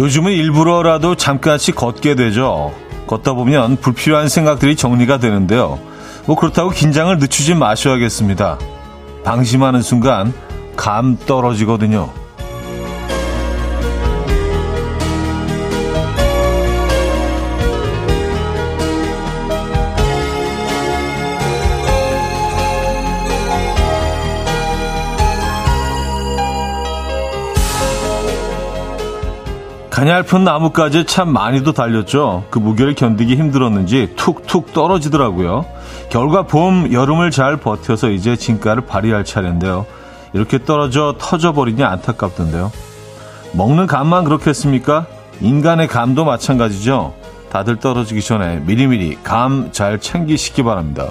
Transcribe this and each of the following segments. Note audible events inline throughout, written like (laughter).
요즘은 일부러라도 잠깐씩 걷게 되죠. 걷다 보면 불필요한 생각들이 정리가 되는데요. 뭐 그렇다고 긴장을 늦추지 마셔야겠습니다. 방심하는 순간 감 떨어지거든요. 가냘픈 나뭇가지에 참 많이도 달렸죠. 그 무게를 견디기 힘들었는지 툭툭 떨어지더라고요. 겨울과 봄, 여름을 잘 버텨서 이제 진가를 발휘할 차례인데요. 이렇게 떨어져 터져버리니 안타깝던데요. 먹는 감만 그렇겠습니까? 인간의 감도 마찬가지죠. 다들 떨어지기 전에 미리미리 감 잘 챙기시기 바랍니다.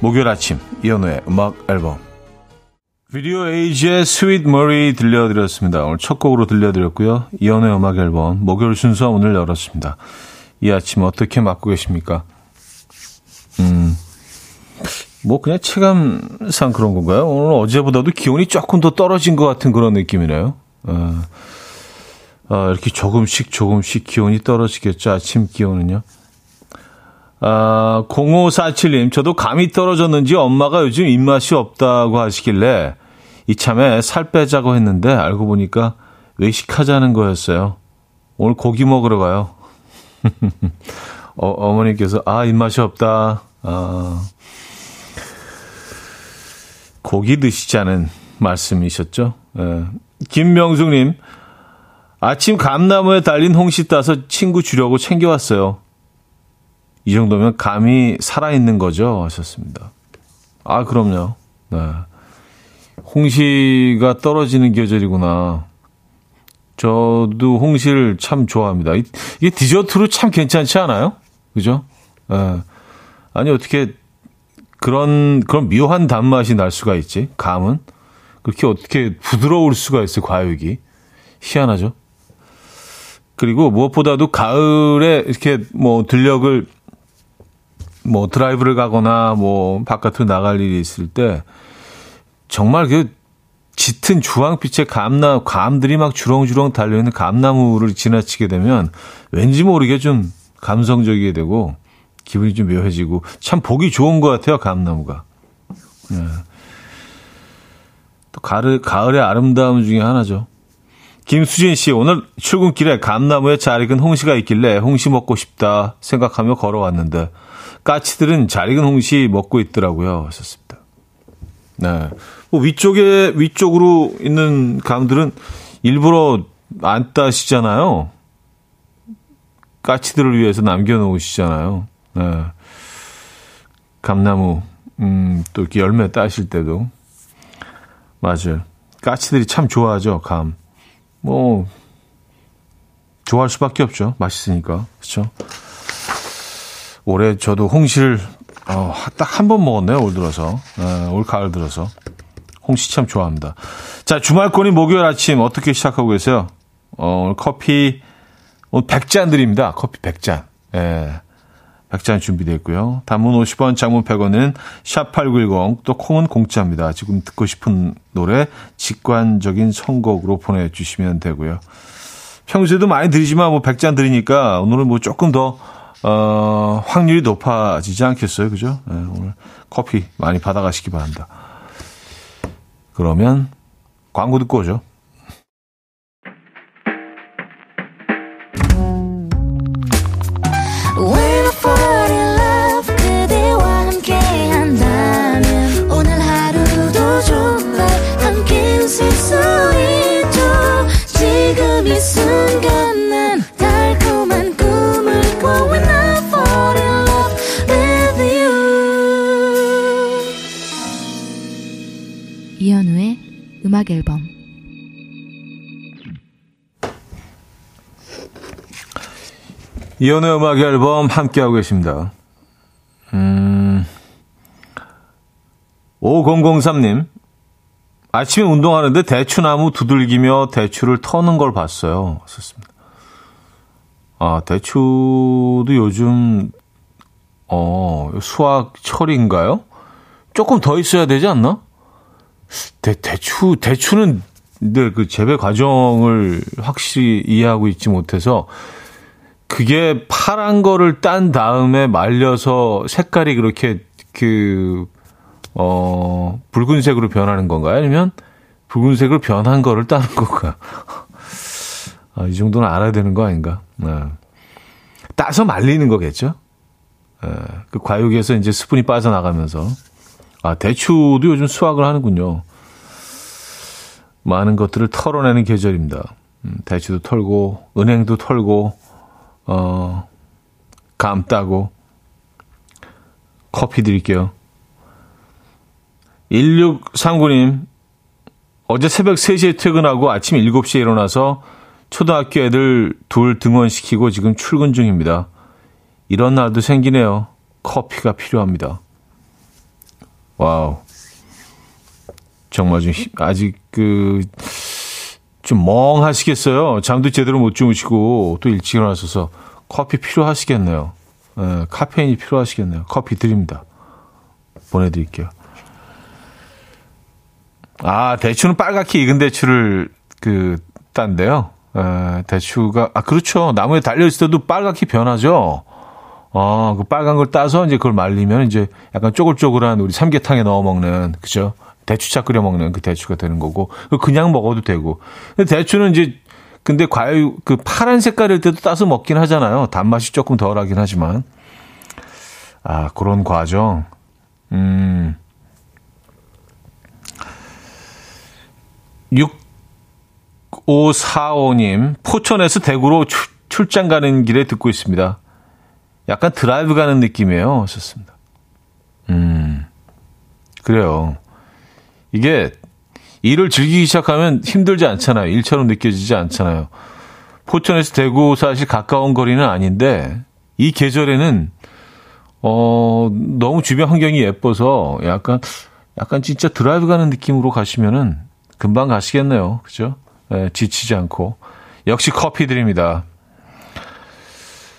목요일 아침 이현우의 음악 앨범 Video Age의 Sweet Marie 들려드렸습니다. 오늘 첫 곡으로 들려드렸고요. 이현우의 음악 앨범 목요일 순서 오늘 열었습니다. 이 아침 어떻게 맞고 계십니까? 음, 뭐 그냥 체감상 그런 건가요? 오늘 어제보다도 기온이 조금 더 떨어진 것 같은 그런 느낌이네요. 어, 어, 이렇게 조금씩 조금씩 기온이 떨어지겠죠. 아침 기온은요. 아, 0547님, 저도 감이 떨어졌는지 엄마가 요즘 입맛이 없다고 하시길래 이참에 살 빼자고 했는데 알고 보니까 외식하자는 거였어요. 오늘 고기 먹으러 가요. (laughs) 어, 어머니께서, 아, 입맛이 없다. 아, 고기 드시자는 말씀이셨죠. 예. 김명숙님, 아침 감나무에 달린 홍시 따서 친구 주려고 챙겨왔어요. 이 정도면 감이 살아있는 거죠. 하셨습니다. 아, 그럼요. 네. 홍시가 떨어지는 계절이구나. 저도 홍시를 참 좋아합니다. 이게 디저트로 참 괜찮지 않아요? 그죠? 네. 아니, 어떻게 그런, 그런 묘한 단맛이 날 수가 있지? 감은? 그렇게 어떻게 부드러울 수가 있어요, 과육이. 희한하죠? 그리고 무엇보다도 가을에 이렇게 뭐 들녘을 뭐 드라이브를 가거나 뭐 바깥으로 나갈 일이 있을 때 정말 그 짙은 주황빛의 감나 감들이 막 주렁주렁 달려 있는 감나무를 지나치게 되면 왠지 모르게 좀 감성적이게 되고 기분이 좀 묘해지고 참 보기 좋은 것 같아요 감나무가. 네. 또 가을 가을의 아름다움 중에 하나죠. 김수진 씨 오늘 출근길에 감나무에 잘 익은 홍시가 있길래 홍시 먹고 싶다 생각하며 걸어왔는데 까치들은 잘 익은 홍시 먹고 있더라고요. 하셨습니다. 네. 뭐 위쪽에, 위쪽으로 있는 감들은 일부러 안 따시잖아요. 까치들을 위해서 남겨놓으시잖아요. 네. 감나무, 음, 또 이렇게 열매 따실 때도. 맞아요. 까치들이 참 좋아하죠, 감. 뭐, 좋아할 수밖에 없죠. 맛있으니까. 그렇죠 올해 저도 홍시를 어, 딱 한 번 먹었네요. 올 들어서. 네, 올 가을 들어서. 홍시 참 좋아합니다. 자, 주말권이 목요일 아침 어떻게 시작하고 계세요? 어, 오늘 커피, 오늘 100잔 드립니다. 커피 100잔. 예. 100잔 준비되어 있고요. 단문 50원, 장문 100원은 샵8910, 또 콩은 공짜입니다. 지금 듣고 싶은 노래 직관적인 선곡으로 보내주시면 되고요. 평소에도 많이 드리지만 뭐 100잔 드리니까 오늘은 뭐 조금 더 어, 확률이 높아지지 않겠어요? 그죠? 네, 오늘 커피 많이 받아가시기 바랍니다. 그러면 광고 듣고 오죠. 음악 앨범 이연의 음악 앨범 함께하고 계십니다. 음, 5003님, 아침에 운동하는데 대추나무 두들기며 대추를 터는 걸 봤어요. 썼습니다. 아, 대추도 요즘, 어, 수확철인가요? 조금 더 있어야 되지 않나? 대, 대추, 대추는 근데 그 재배 과정을 확실히 이해하고 있지 못해서 그게 파란 거를 딴 다음에 말려서 색깔이 그렇게 그, 어, 붉은색으로 변하는 건가요? 아니면 붉은색으로 변한 거를 따는 건가요? (laughs) 아, 이 정도는 알아야 되는 거 아닌가? 네. 따서 말리는 거겠죠? 네. 그 과육에서 이제 수분이 빠져나가면서. 아, 대추도 요즘 수확을 하는군요. 많은 것들을 털어내는 계절입니다. 음, 대추도 털고, 은행도 털고, 어, 감 따고, 커피 드릴게요. 1639님, 어제 새벽 3시에 퇴근하고 아침 7시에 일어나서 초등학교 애들 둘 등원시키고 지금 출근 중입니다. 이런 날도 생기네요. 커피가 필요합니다. 와우. 정말 좀, 아직 그, 좀 멍하시겠어요. 잠도 제대로 못 주무시고 또 일찍 일어나셔서 커피 필요하시겠네요. 예, 카페인이 필요하시겠네요. 커피 드립니다. 보내드릴게요. 아, 대추는 빨갛게 익은 대추를 그 딴데요. 에, 대추가 아 그렇죠. 나무에 달려 있을 때도 빨갛게 변하죠. 아, 그 빨간 걸 따서 이제 그걸 말리면 이제 약간 쪼글쪼글한 우리 삼계탕에 넣어 먹는 그죠? 대추차 끓여 먹는 그 대추가 되는 거고 그냥 먹어도 되고. 근데 대추는 이제 근데 과일 그 파란 색깔일 때도 따서 먹긴 하잖아요. 단맛이 조금 덜 하긴 하지만 아 그런 과정. 음. 6545님, 포천에서 대구로 출, 출장 가는 길에 듣고 있습니다. 약간 드라이브 가는 느낌이에요. 하셨습니다. 음, 그래요. 이게 일을 즐기기 시작하면 힘들지 않잖아요. 일처럼 느껴지지 않잖아요. 포천에서 대구 사실 가까운 거리는 아닌데 이 계절에는 어 너무 주변 환경이 예뻐서 약간 약간 진짜 드라이브 가는 느낌으로 가시면은 금방 가시겠네요. 그죠? 네, 지치지 않고 역시 커피 드립니다.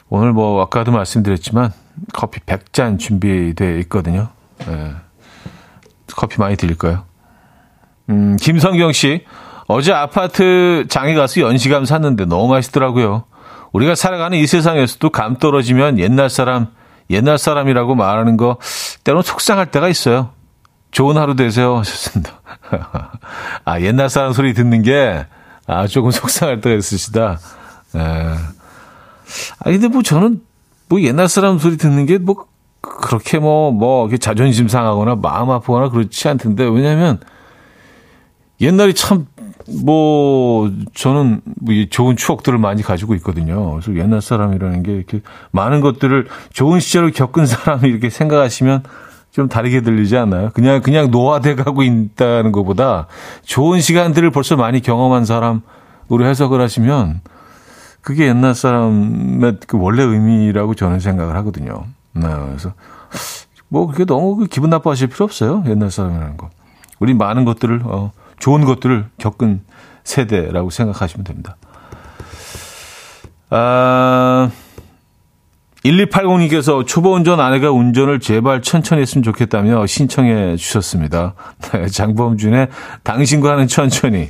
오늘 뭐 아까도 말씀드렸지만 커피 100잔 준비되어 있거든요. 네. 커피 많이 드릴까요? 음, 김성경 씨. 어제 아파트 장에 가서 연시감 샀는데 너무 맛있더라고요. 우리가 살아가는 이 세상에서도 감 떨어지면 옛날 사람, 옛날 사람이라고 말하는 거 때론 속상할 때가 있어요. 좋은 하루 되세요. 하셨습니다. (laughs) 아, 옛날 사람 소리 듣는 게, 아, 조금 (laughs) 속상할 때가 있으시다. 에. 예. 아, 근데 뭐 저는 뭐 옛날 사람 소리 듣는 게 뭐 그렇게 뭐, 뭐, 자존심 상하거나 마음 아프거나 그렇지 않던데, 왜냐면, 옛날이 참, 뭐, 저는 뭐 좋은 추억들을 많이 가지고 있거든요. 그래서 옛날 사람이라는 게 이렇게 많은 것들을 좋은 시절을 겪은 사람이 이렇게 생각하시면 좀 다르게 들리지 않나요? 그냥, 그냥 노화돼 가고 있다는 것보다 좋은 시간들을 벌써 많이 경험한 사람으로 해석을 하시면 그게 옛날 사람의 그 원래 의미라고 저는 생각을 하거든요. 네, 그래서 뭐 그게 너무 기분 나빠하실 필요 없어요. 옛날 사람이라는 거. 우리 많은 것들을, 어, 좋은 것들을 겪은 세대라고 생각하시면 됩니다. 아, 1280님께서 초보 운전 아내가 운전을 제발 천천히 했으면 좋겠다며 신청해 주셨습니다. 네, 장범준의 당신과 하는 천천히.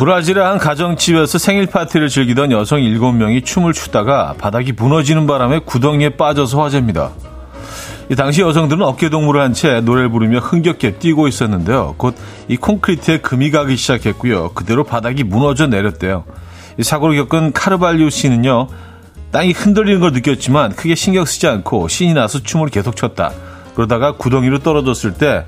브라질의 한 가정집에서 생일 파티를 즐기던 여성 7명이 춤을 추다가 바닥이 무너지는 바람에 구덩이에 빠져서 화제입니다. 이 당시 여성들은 어깨동무를 한 채 노래를 부르며 흥겹게 뛰고 있었는데요. 곧 이 콘크리트에 금이 가기 시작했고요. 그대로 바닥이 무너져 내렸대요. 이 사고를 겪은 카르발류 씨는요, 땅이 흔들리는 걸 느꼈지만 크게 신경 쓰지 않고 신이 나서 춤을 계속 췄다. 그러다가 구덩이로 떨어졌을 때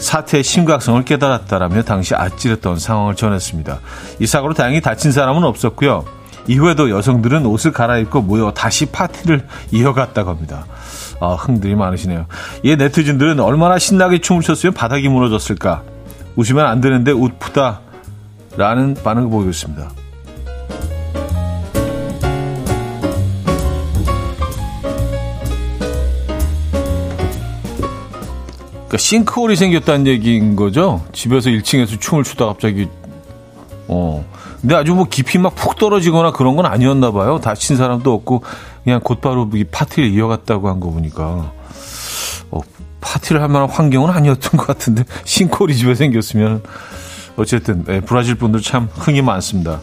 사태의 심각성을 깨달았다라며 당시 아찔했던 상황을 전했습니다. 이 사고로 다행히 다친 사람은 없었고요. 이후에도 여성들은 옷을 갈아입고 모여 다시 파티를 이어갔다고 합니다. 아, 흥들이 많으시네요. 이 네티즌들은 얼마나 신나게 춤을 췄으면 바닥이 무너졌을까? 웃으면 안 되는데 웃프다. 라는 반응을 보이고 있습니다. 그러니까 싱크홀이 생겼다는 얘기인 거죠. 집에서 1층에서 춤을 추다 갑자기 어. 근데 아주 뭐 깊이 막 푹 떨어지거나 그런 건 아니었나 봐요. 다친 사람도 없고 그냥 곧바로 이 파티를 이어갔다고 한 거 보니까 어, 파티를 할 만한 환경은 아니었던 것 같은데 (laughs) 싱크홀이 집에 생겼으면 어쨌든 네, 브라질 분들 참 흥이 많습니다.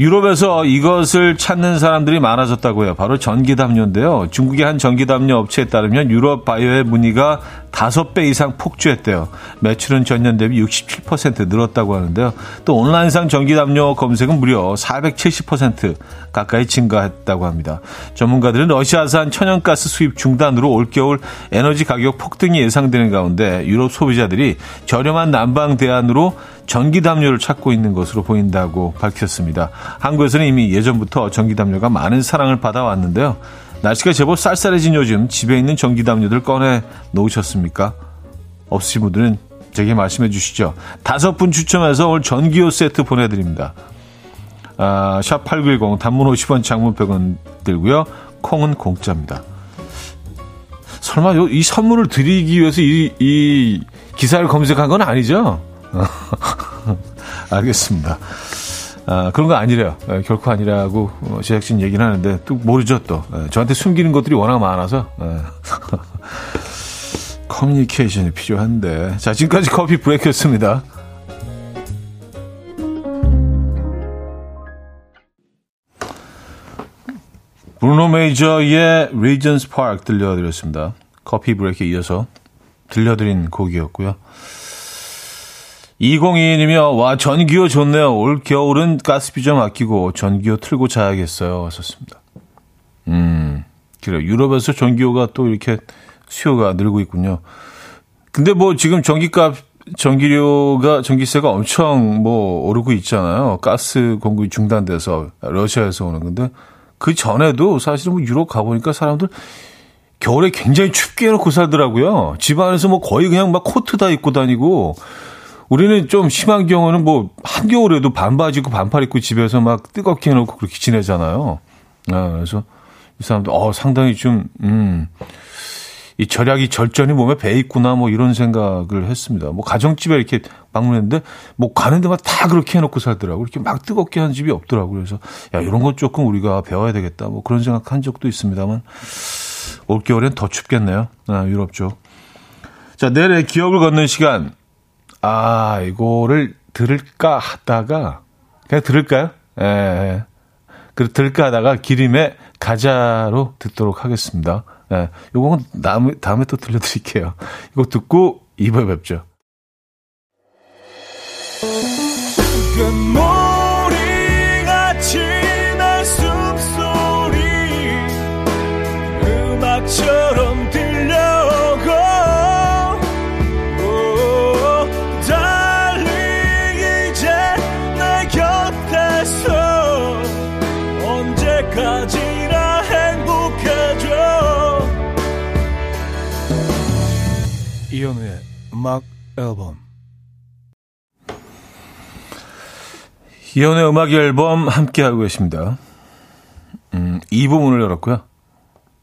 유럽에서 이것을 찾는 사람들이 많아졌다고 해요. 바로 전기담요인데요. 중국의 한 전기담요 업체에 따르면 유럽 바이오의 문의가 5배 이상 폭주했대요. 매출은 전년 대비 67% 늘었다고 하는데요. 또 온라인상 전기담요 검색은 무려 470% 가까이 증가했다고 합니다. 전문가들은 러시아산 천연가스 수입 중단으로 올겨울 에너지 가격 폭등이 예상되는 가운데 유럽 소비자들이 저렴한 난방 대안으로 전기담요를 찾고 있는 것으로 보인다고 밝혔습니다. 한국에서는 이미 예전부터 전기담요가 많은 사랑을 받아왔는데요. 날씨가 제법 쌀쌀해진 요즘 집에 있는 전기담요들 꺼내 놓으셨습니까? 없으신 분들은 제게 말씀해 주시죠. 다섯 분 추첨해서 오늘 전기요 세트 보내드립니다. 아, 샵8910 단문 50원 장문 100원 들고요. 콩은 공짜입니다. 설마 이 선물을 드리기 위해서 이, 이 기사를 검색한 건 아니죠? (laughs) 알겠습니다. 아, 그런 거 아니래요. 에, 예, 결코 아니라고 어, 제작진 얘기는 하는데 또 모르죠 또. 에, 예, 저한테 숨기는 것들이 워낙 많아서. 예. (laughs) 커뮤니케이션이 필요한데. 자, 지금까지 커피 브레이크였습니다. 브루노 메이저의 Regent's Park 들려드렸습니다. coffee break에 이어서 들려드린 곡이었고요. 2022님이요. 와, 전기요 좋네요. 올 겨울은 가스비 좀 아끼고 전기요 틀고 자야겠어요. 하셨습니다. 음, 그래요. 유럽에서 전기요가 또 이렇게 수요가 늘고 있군요. 근데 뭐 지금 전기값, 전기료가, 전기세가 엄청 뭐 오르고 있잖아요. 가스 공급이 중단돼서 러시아에서 오는 건데 그 전에도 사실은 뭐 유럽 가보니까 사람들 겨울에 굉장히 춥게 해놓고 살더라고요. 집 안에서 뭐 거의 그냥 막 코트 다 입고 다니고 우리는 좀 심한 경우는 뭐 한겨울에도 반바지 입고 반팔 입고 집에서 막 뜨겁게 해놓고 그렇게 지내잖아요. 아, 그래서 이 사람들 어 상당히 좀 음. 이 절약이 절전이 몸에 배 있구나 뭐 이런 생각을 했습니다. 뭐 가정집에 이렇게 방문했는데 뭐 가는 데마다 다 그렇게 해놓고 살더라고. 이렇게 막 뜨겁게 한 집이 없더라고. 그래서 야 이런 건 조금 우리가 배워야 되겠다. 뭐 그런 생각 한 적도 있습니다만 올겨울엔 더 춥겠네요. 아, 유럽 쪽. 자 내일의 기억을 걷는 시간 아, 이거를 들을까 하다가, 그냥 들을까요? 예, 예. 그 들을까 하다가 기림의 가자로 듣도록 하겠습니다. 예. 요거는 다음에, 다음에 또 들려드릴게요. 이거 듣고 2부에 뵙죠. 음악 앨범 이현우의 음악 앨범 함께하고 계십니다. 음, 이 부분을 열었고요.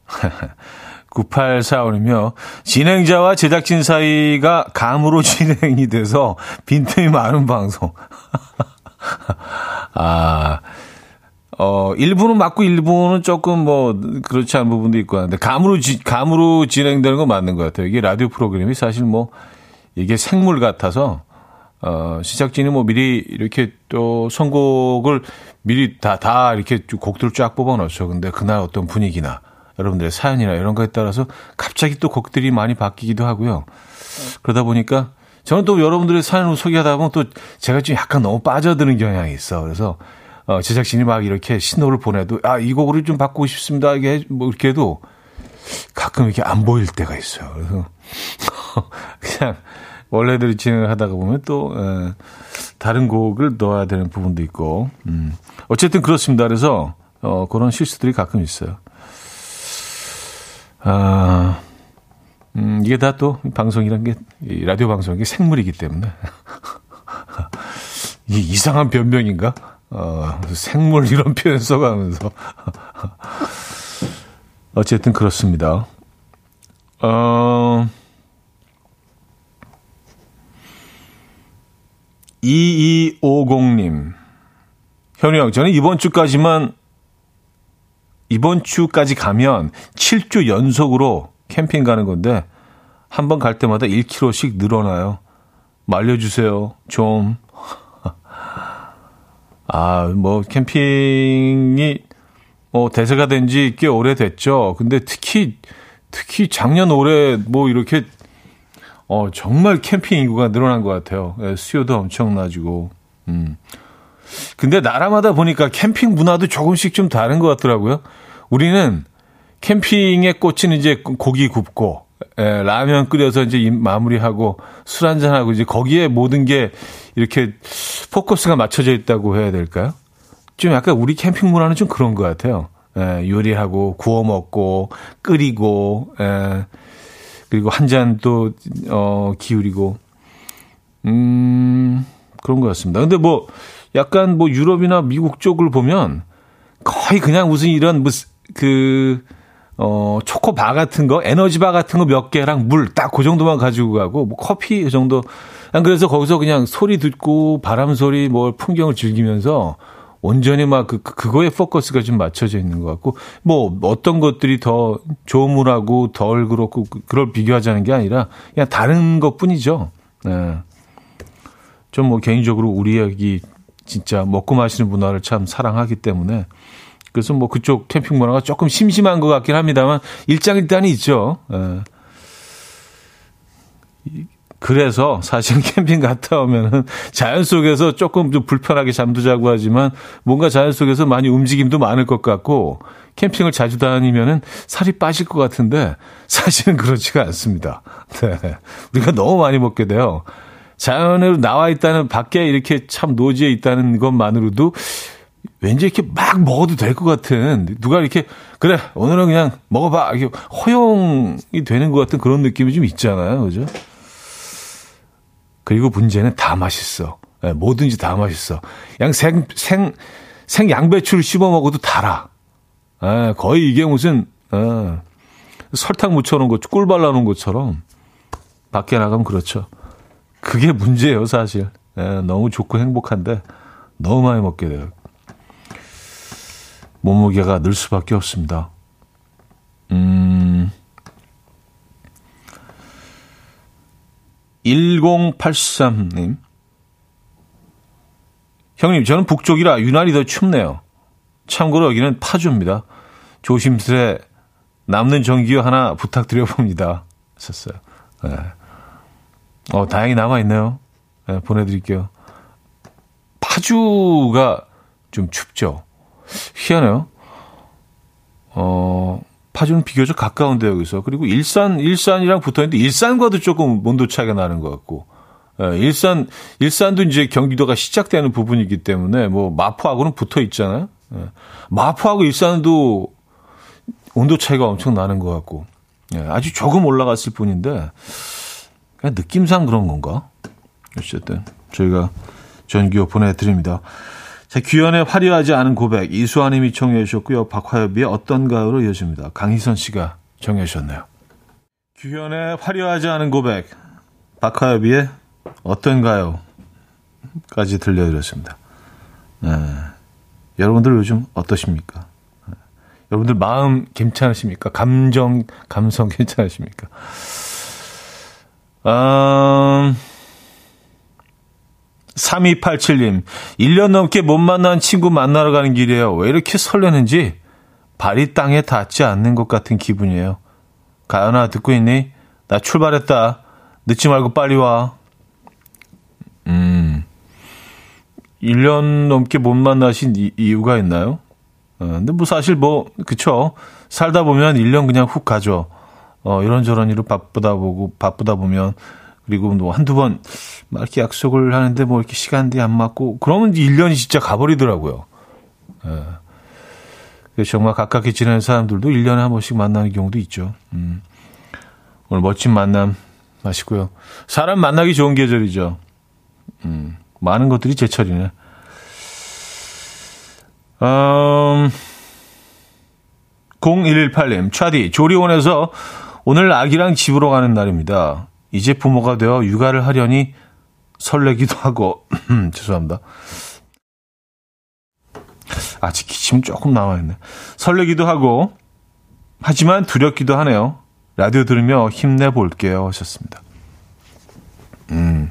(laughs) 9845이며 진행자와 제작진 사이가 감으로 (laughs) 진행이 돼서 빈틈이 많은 방송. (laughs) 아, 어, 일부는 맞고 일부는 조금 뭐 그렇지 않은 부분도 있고 하는데 감으로 지, 감으로 진행되는 건 맞는 것 같아요. 이게 라디오 프로그램이 사실 뭐 이게 생물 같아서 어, 시작진이 뭐 미리 이렇게 또 선곡을 미리 다, 다 이렇게 곡들을 쫙 뽑아 놓죠. 근데 그날 어떤 분위기나 여러분들의 사연이나 이런 거에 따라서 갑자기 또 곡들이 많이 바뀌기도 하고요. 그러다 보니까 저는 또 여러분들의 사연을 소개하다 보면 또 제가 좀 약간 너무 빠져드는 경향이 있어. 그래서 어, 제작진이 막 이렇게 신호를 보내도 아, 이 곡을 좀 바꾸고 싶습니다. 이게 뭐 이렇게 해도 가끔 이렇게 안 보일 때가 있어요. 그래서 (laughs) 그냥 원래대로 진행을 하다가 보면 또 에, 다른 곡을 넣어야 되는 부분도 있고 음. 어쨌든 그렇습니다. 그래서 어, 그런 실수들이 가끔 있어요. 아, 음, 이게 다 또 방송이란 게 라디오 방송이 생물이기 때문에 (laughs) 이 이상한 변명인가? 어, 생물 이런 표현 써가면서. (laughs) 어쨌든 그렇습니다. 어, 2250님. 현우 형, 저는 이번 주까지만, 이번 주까지 가면 7주 연속으로 캠핑 가는 건데, 한 번 갈 때마다 1kg씩 늘어나요. 말려주세요. 좀. (laughs) 아, 뭐, 캠핑이, 뭐, 대세가 된 지 꽤 오래됐죠. 근데 특히, 특히 작년 올해 뭐 이렇게, 어, 정말 캠핑 인구가 늘어난 것 같아요. 예, 수요도 엄청나지고, 음. 근데 나라마다 보니까 캠핑 문화도 조금씩 좀 다른 것 같더라고요. 우리는 캠핑에 꽂히는 이제 고기 굽고, 예, 라면 끓여서 이제 마무리하고 술 한잔하고 이제 거기에 모든 게 이렇게 포커스가 맞춰져 있다고 해야 될까요? 좀 약간 우리 캠핑 문화는 좀 그런 것 같아요. 예, 요리하고 구워 먹고 끓이고 예, 그리고 한 잔또 어, 기울이고 음 그런 것 같습니다. 근데 뭐 약간 뭐 유럽이나 미국 쪽을 보면 거의 그냥 무슨 이런 무슨 그 어, 초코바 같은 거, 에너지바 같은 거 몇 개랑 물 딱 그 정도만 가지고 가고, 뭐 커피 그 정도. 그래서 거기서 그냥 소리 듣고 바람 소리, 뭐 풍경을 즐기면서 온전히 막 그, 그거에 포커스가 좀 맞춰져 있는 것 같고, 뭐 어떤 것들이 더 조물하고 덜 그렇고, 그걸 비교하자는 게 아니라 그냥 다른 것 뿐이죠. 네. 좀뭐 개인적으로 우리 여기 진짜 먹고 마시는 문화를 참 사랑하기 때문에 그래서 뭐 그쪽 캠핑 문화가 조금 심심한 것 같긴 합니다만 일장일단이 있죠. 예. 그래서 사실 (laughs) 캠핑 갔다 오면은 자연 속에서 조금 좀 불편하게 잠도 자고 하지만 뭔가 자연 속에서 많이 움직임도 많을 것 같고 캠핑을 자주 다니면은 살이 빠질 것 같은데 사실은 그렇지가 않습니다. 네. 우리가 너무 많이 먹게 돼요. 자연으로 나와 있다는 밖에 이렇게 참 노지에 있다는 것만으로도 왠지 이렇게 막 먹어도 될 것 같은 누가 이렇게 그래 오늘은 그냥 먹어봐 이렇게 허용이 되는 것 같은 그런 느낌이 좀 있잖아요, 그죠? 그리고 문제는 다 맛있어. 네, 뭐든지 다 맛있어. 그냥 생, 생, 생 양배추를 씹어 먹어도 달아. 네, 거의 이게 무슨, 네, 설탕 묻혀놓은 것, 꿀 발라놓은 것처럼 밖에 나가면 그렇죠. 그게 문제예요, 사실. 너무 좋고 행복한데 너무 많이 먹게 돼요. 몸무게가 늘 수밖에 없습니다. 음, 1083님. 형님, 저는 북쪽이라 유난히 더 춥네요. 참고로 여기는 파주입니다. 조심스레 남는 전기요 하나 부탁드려 봅니다. 썼어요. 네. 어, 다행히 남아있네요. 네, 보내드릴게요. 파주가 좀 춥죠. 희한해요. 어, 파주는 비교적 가까운데 여기서 그리고 일산 일산이랑 붙어 있는데 일산과도 조금 온도 차이가 나는 것 같고 예, 일산 일산도 이제 경기도가 시작되는 부분이기 때문에 뭐 마포하고는 붙어 있잖아요. 예, 마포하고 일산도 온도 차이가 엄청 나는 것 같고 예, 아주 조금 올라갔을 뿐인데 그냥 느낌상 그런 건가? 어쨌든 저희가 전기요 보내드립니다. 자, 규현의 화려하지 않은 고백 이수아님이 청해 주셨고요. 박화엽의 어떤가요로 이어집니다. 강희선 씨가 정해 주셨네요. 규현의 화려하지 않은 고백 박화엽의 어떤가요? 까지 들려드렸습니다. 네. 여러분들 요즘 어떠십니까? 네. 여러분들 마음 괜찮으십니까? 감정, 감성 (laughs) 괜찮으십니까? 음... 3287님, 1년 넘게 못 만난 친구 만나러 가는 길이에요. 왜 이렇게 설레는지 발이 땅에 닿지 않는 것 같은 기분이에요. 가연아, 듣고 있니? 나 출발했다. 늦지 말고 빨리 와. 음, 1년 넘게 못 만나신 이, 이유가 있나요? 어, 근데 뭐 사실 뭐, 그쵸. 살다 보면 1년 그냥 훅 가죠. 어, 이런저런 일로 바쁘다 보고, 바쁘다 보면 그리고 뭐 한두 번 이렇게 약속을 하는데 뭐 이렇게 시간들이 안 맞고 그러면 1년이 진짜 가버리더라고요. 예. 그래서 정말 가깝게 지내는 사람들도 1년에 한 번씩 만나는 경우도 있죠. 음. 오늘 멋진 만남 마시고요. 사람 만나기 좋은 계절이죠. 음. 많은 것들이 제철이네. 음, 0118님, 차디, 조리원에서 오늘 아기랑 집으로 가는 날입니다. 이제 부모가 되어 육아를 하려니 설레기도 하고, (clears throat) 죄송합니다. 아직 기침 조금 남아있네. 설레기도 하고, 하지만 두렵기도 하네요. 라디오 들으며 힘내 볼게요. 하셨습니다. 음.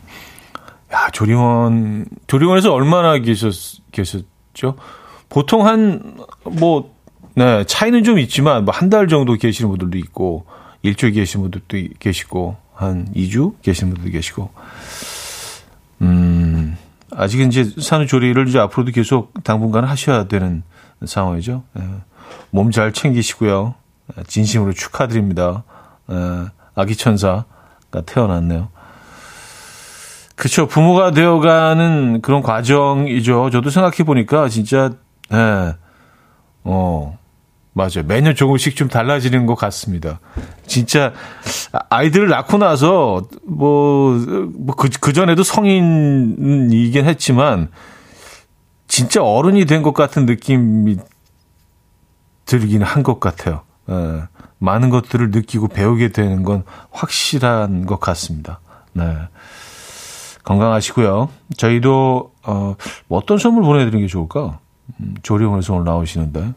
야, 조리원, 조리원에서 얼마나 계셨, 계셨죠? 보통 한, 뭐, 네, 차이는 좀 있지만, 뭐, 한 달 정도 계시는 분들도 있고, 일주일 계시는 분들도 계시고, 한 2주 계시는 분들도 계시고, 음, 아직은 이제 산후조리를 이제 앞으로도 계속 당분간 하셔야 되는 상황이죠. 네. 몸잘 챙기시고요. 진심으로 축하드립니다. 네, 아기 천사가 태어났네요. 그쵸. 부모가 되어가는 그런 과정이죠. 저도 생각해 보니까 진짜, 예, 어, 맞아요. 매년 조금씩 좀 달라지는 것 같습니다. 진짜, 아이들을 낳고 나서, 뭐, 뭐, 그, 그전에도 성인이긴 했지만, 진짜 어른이 된 것 같은 느낌이 들긴 한 것 같아요. 예, 많은 것들을 느끼고 배우게 되는 건 확실한 것 같습니다. 네. 건강하시고요. 저희도 어, 뭐 어떤 선물 보내드리는 게 좋을까? 음, 조리원에서 오늘 나오시는데 음.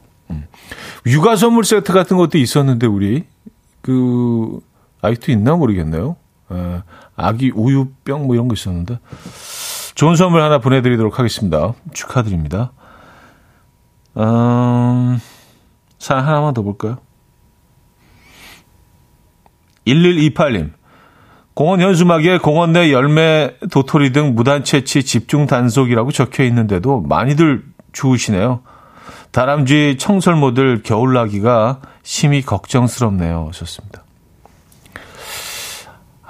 육아 선물 세트 같은 것도 있었는데 우리 그 아직도 있나 모르겠네요. 에, 아기 우유병 뭐 이런 거 있었는데 좋은 선물 하나 보내드리도록 하겠습니다. 축하드립니다. 음, 사연 하나만 더 볼까요? 1128님. 공원 현수막에 공원 내 열매, 도토리 등 무단 채취 집중 단속이라고 적혀 있는데도 많이들 주우시네요. 다람쥐 청설모들 겨울나기가 심히 걱정스럽네요. 하셨습니다.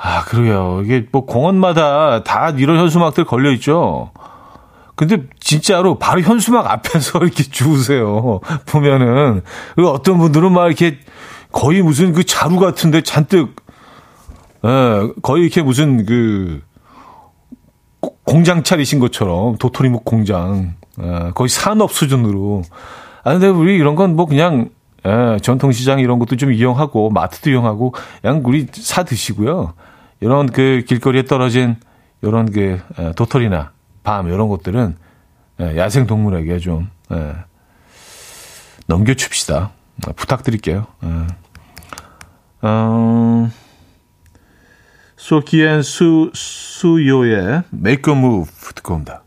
아, 그러게요. 이게 뭐 공원마다 다 이런 현수막들 걸려 있죠. 근데 진짜로 바로 현수막 앞에서 (laughs) 이렇게 주우세요. 보면은. 그리고 어떤 분들은 막 이렇게 거의 무슨 그 자루 같은데 잔뜩 예, 거의 이렇게 무슨 그 공장 차리신 것처럼 도토리묵 공장 예, 거의 산업 수준으로. 아 근데 우리 이런 건 뭐 그냥 예, 전통시장 이런 것도 좀 이용하고 마트도 이용하고 그냥 우리 사 드시고요. 이런 그 길거리에 떨어진 이런 그 예, 도토리나 밤 이런 것들은 예, 야생 동물에게 좀 예, 넘겨줍시다. 부탁드릴게요. 예. 음, 소키앤 수, 수요의 Make a Move 듣고 옵니다.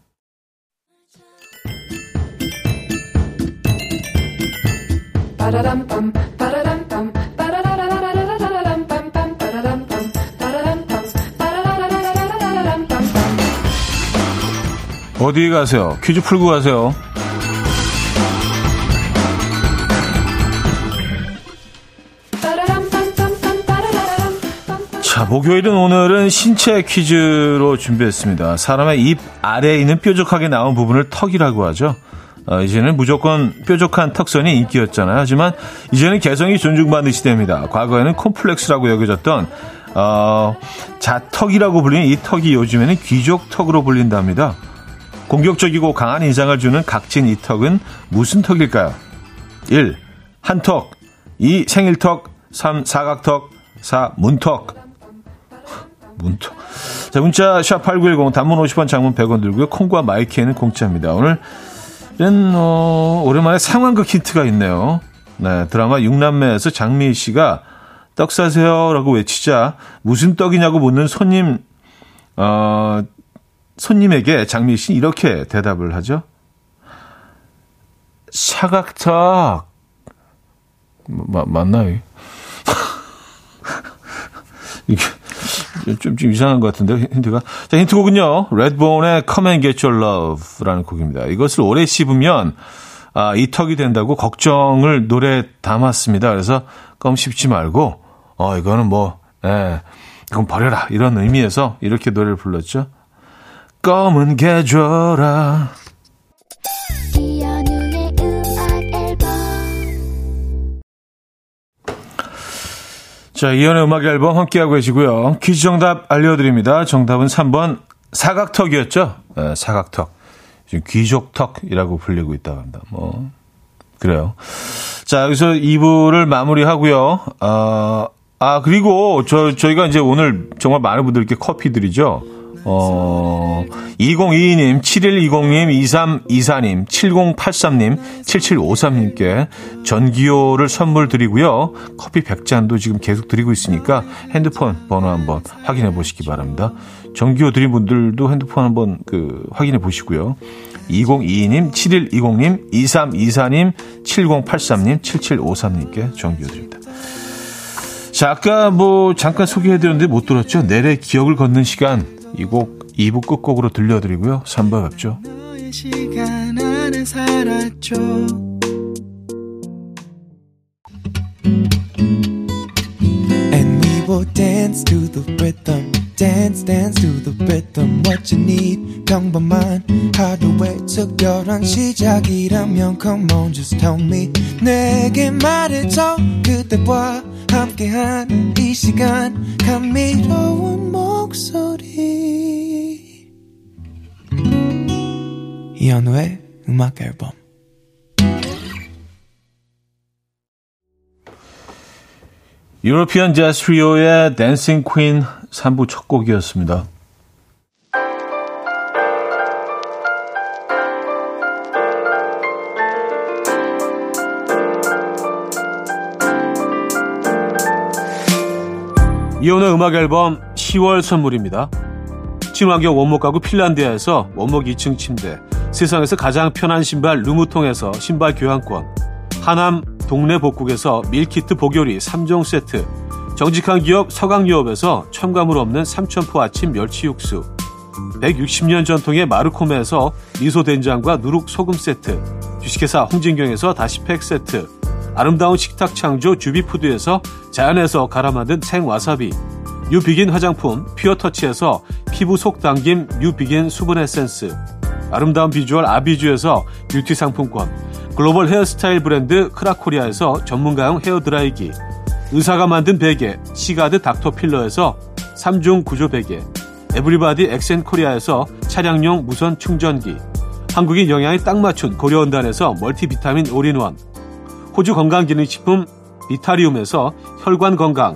어디 가세요? 퀴즈 풀고 가세요. 자, 목요일은 오늘은 신체 퀴즈로 준비했습니다. 사람의 입 아래에 있는 뾰족하게 나온 부분을 턱이라고 하죠. 어, 이제는 무조건 뾰족한 턱선이 인기였잖아요. 하지만 이제는 개성이 존중받는 시대입니다. 과거에는 콤플렉스라고 여겨졌던 어, 자턱이라고 불리는 이 턱이 요즘에는 귀족 턱으로 불린답니다. 공격적이고 강한 인상을 주는 각진 이 턱은 무슨 턱일까요? 1. 한턱 2. 생일턱 3. 사각턱 4. 문턱 문자. 자, 문자 샵8910 단문 50원 장문 100원 들고요. 콩과 마이키에는 공짜입니다. 오늘 은 어, 오랜만에 상황극 힌트가 있네요. 네, 드라마 육남매에서 장미희 씨가 떡 사세요라고 외치자 무슨 떡이냐고 묻는 손님 어, 손님에게 장미희 씨는 이렇게 대답을 하죠. 사각턱 마, 맞나요? (laughs) 이게 좀, 좀 이상한 것 같은데, 힌트가. 자, 힌트곡은요, 레드본의 Come and Get Your Love라는 곡입니다. 이것을 오래 씹으면, 아, 이 턱이 된다고 걱정을 노래 담았습니다. 그래서 껌 씹지 말고, 어, 이거는 뭐, 예, 이건 버려라. 이런 의미에서 이렇게 노래를 불렀죠. 껌은 개줘라. 자, 이연의 음악 앨범 함께하고 계시고요. 퀴즈 정답 알려드립니다. 정답은 3번 사각턱이었죠. 에, 사각턱, 귀족턱이라고 불리고 있다고 합니다. 뭐 그래요. 자 여기서 2부를 마무리하고요. 어, 아 그리고 저 저희가 이제 오늘 정말 많은 분들께 커피 드리죠. 어, 2022님, 7120님, 2324님, 7083님, 7753님께 전기요를 선물 드리고요. 커피 100잔도 지금 계속 드리고 있으니까 핸드폰 번호 한번 확인해 보시기 바랍니다. 전기요 드린 분들도 핸드폰 한번 그 확인해 보시고요. 2022님, 7120님, 2324님, 7083님, 7753님께 전기요 드립니다. 자, 아까 뭐 잠깐 소개해드렸는데 못 들었죠? 내래 기억을 걷는 시간. 이 곡 2부 끝곡으로 들려드리고요. 3부 뵙죠. And we will dance to the rhythm dance dance to the rhythm what you need 평범한 하루의 특별한 시작이라면 come on just tell me 내게 말해줘 그대와 함께한 이 시간 감미로운 목소리 이현우의 음악 앨범 유로피언 재즈 트리오의 댄싱 퀸 3부 첫 곡이었습니다. 이혼의 음악 앨범 10월 선물입니다. 친환경 원목 가구 핀란드에서 원목 2층 침대, 세상에서 가장 편한 신발 루무통에서 신발 교환권, 하남 동네 복국에서 밀키트 보교리 3종 세트, 정직한 기업 서강유업에서 첨가물 없는 삼천포 아침 멸치 육수, 160년 전통의 마르코메에서 미소 된장과 누룩 소금 세트, 주식회사 홍진경에서 다시팩 세트, 아름다운 식탁 창조 주비푸드에서 자연에서 갈아 만든 생와사비 뉴비긴 화장품 퓨어터치에서 피부 속 당김 뉴비긴 수분 에센스. 아름다운 비주얼 아비주에서 뷰티 상품권. 글로벌 헤어스타일 브랜드 크라코리아에서 전문가용 헤어드라이기. 의사가 만든 베개 시가드 닥터필러에서 3중 구조 베개. 에브리바디 엑센코리아에서 차량용 무선 충전기. 한국인 영양에 딱 맞춘 고려은단에서 멀티비타민 올인원. 호주 건강기능식품 비타리움에서 혈관 건강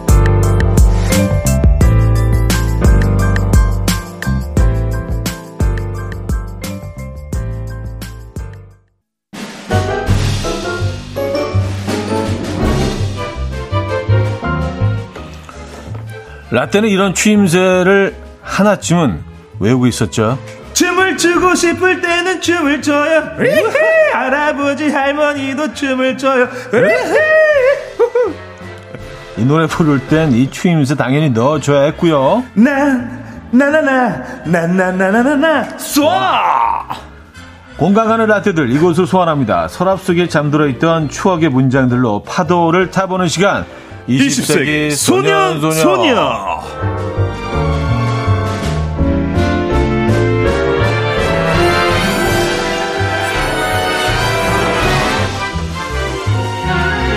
라떼는 이런 추임새를 하나쯤은 외우고 있었죠. 춤을 추고 싶을 때는 춤을 춰요. 할아버지 할머니도 춤을 춰요. 이 노래 부를 땐 이 추임새 당연히 넣어줘야 했고요. 나 나나나 나나나나나나 쏴 공감하는 라떼들 이곳을 소환합니다. 서랍 속에 잠들어 있던 추억의 문장들로 파도를 타보는 시간. 20세기, 20세기 소년, 소년, 소년.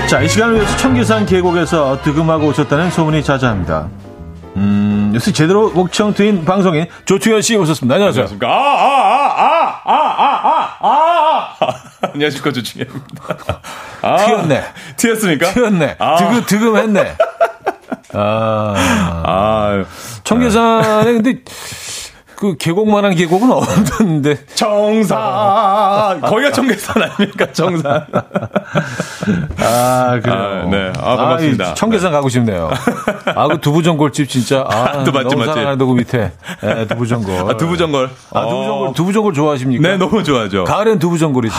자, 이 시간을 위해서 청계산 계곡에서 득음하고 오셨다는 소문이 자자합니다. 음, 요새 제대로 목청 트인 방송인 조충현 씨 오셨습니다. 안녕하세요. 안녕하십니까. 아, 아, 아, 아, 아, 아, 아, 아. (laughs) 안녕하십니까. 조충현입니다. (laughs) 아, 튀었네. 튀었습니까? 튀었네. 아. 득음, 득음했네. (laughs) 아, 아, 청계산에 근데 그 계곡만한 계곡은 없는데. 정산 아, 거기가 청계산 아닙니까? 정산 (laughs) 아 그래요. 아, 네. 아, 반갑습니다. 아, 청계산 네. 가고 싶네요. (laughs) 아 그 두부전골집 진짜. 아, 또 맞지 맞지. 사랑하는 그 밑에. 네, 두부전골. 아 두부전골. 아 두부전골 어. 두부전골 좋아하십니까? 네 너무 좋아하죠. 가을엔 두부전골이죠.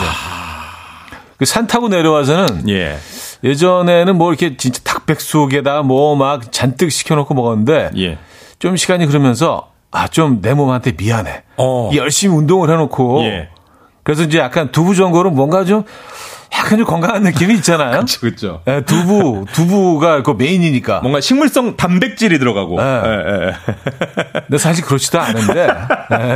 그 산 타고 내려와서는 예. 예전에는 뭐 이렇게 진짜 닭백숙에다 뭐 막 잔뜩 시켜놓고 먹었는데 예. 좀 시간이 흐르면서 아, 좀 내 몸한테 미안해. 어. 열심히 운동을 해놓고. 예. 그래서 이제 약간 두부 전골은 뭔가 좀 약간 좀 건강한 느낌이 있잖아요. (laughs) 그렇죠, 그렇죠. 예, 두부, 두부가 그 메인이니까. 뭔가 식물성 단백질이 들어가고. 네. 예. 근데 사실 그렇지도 않은데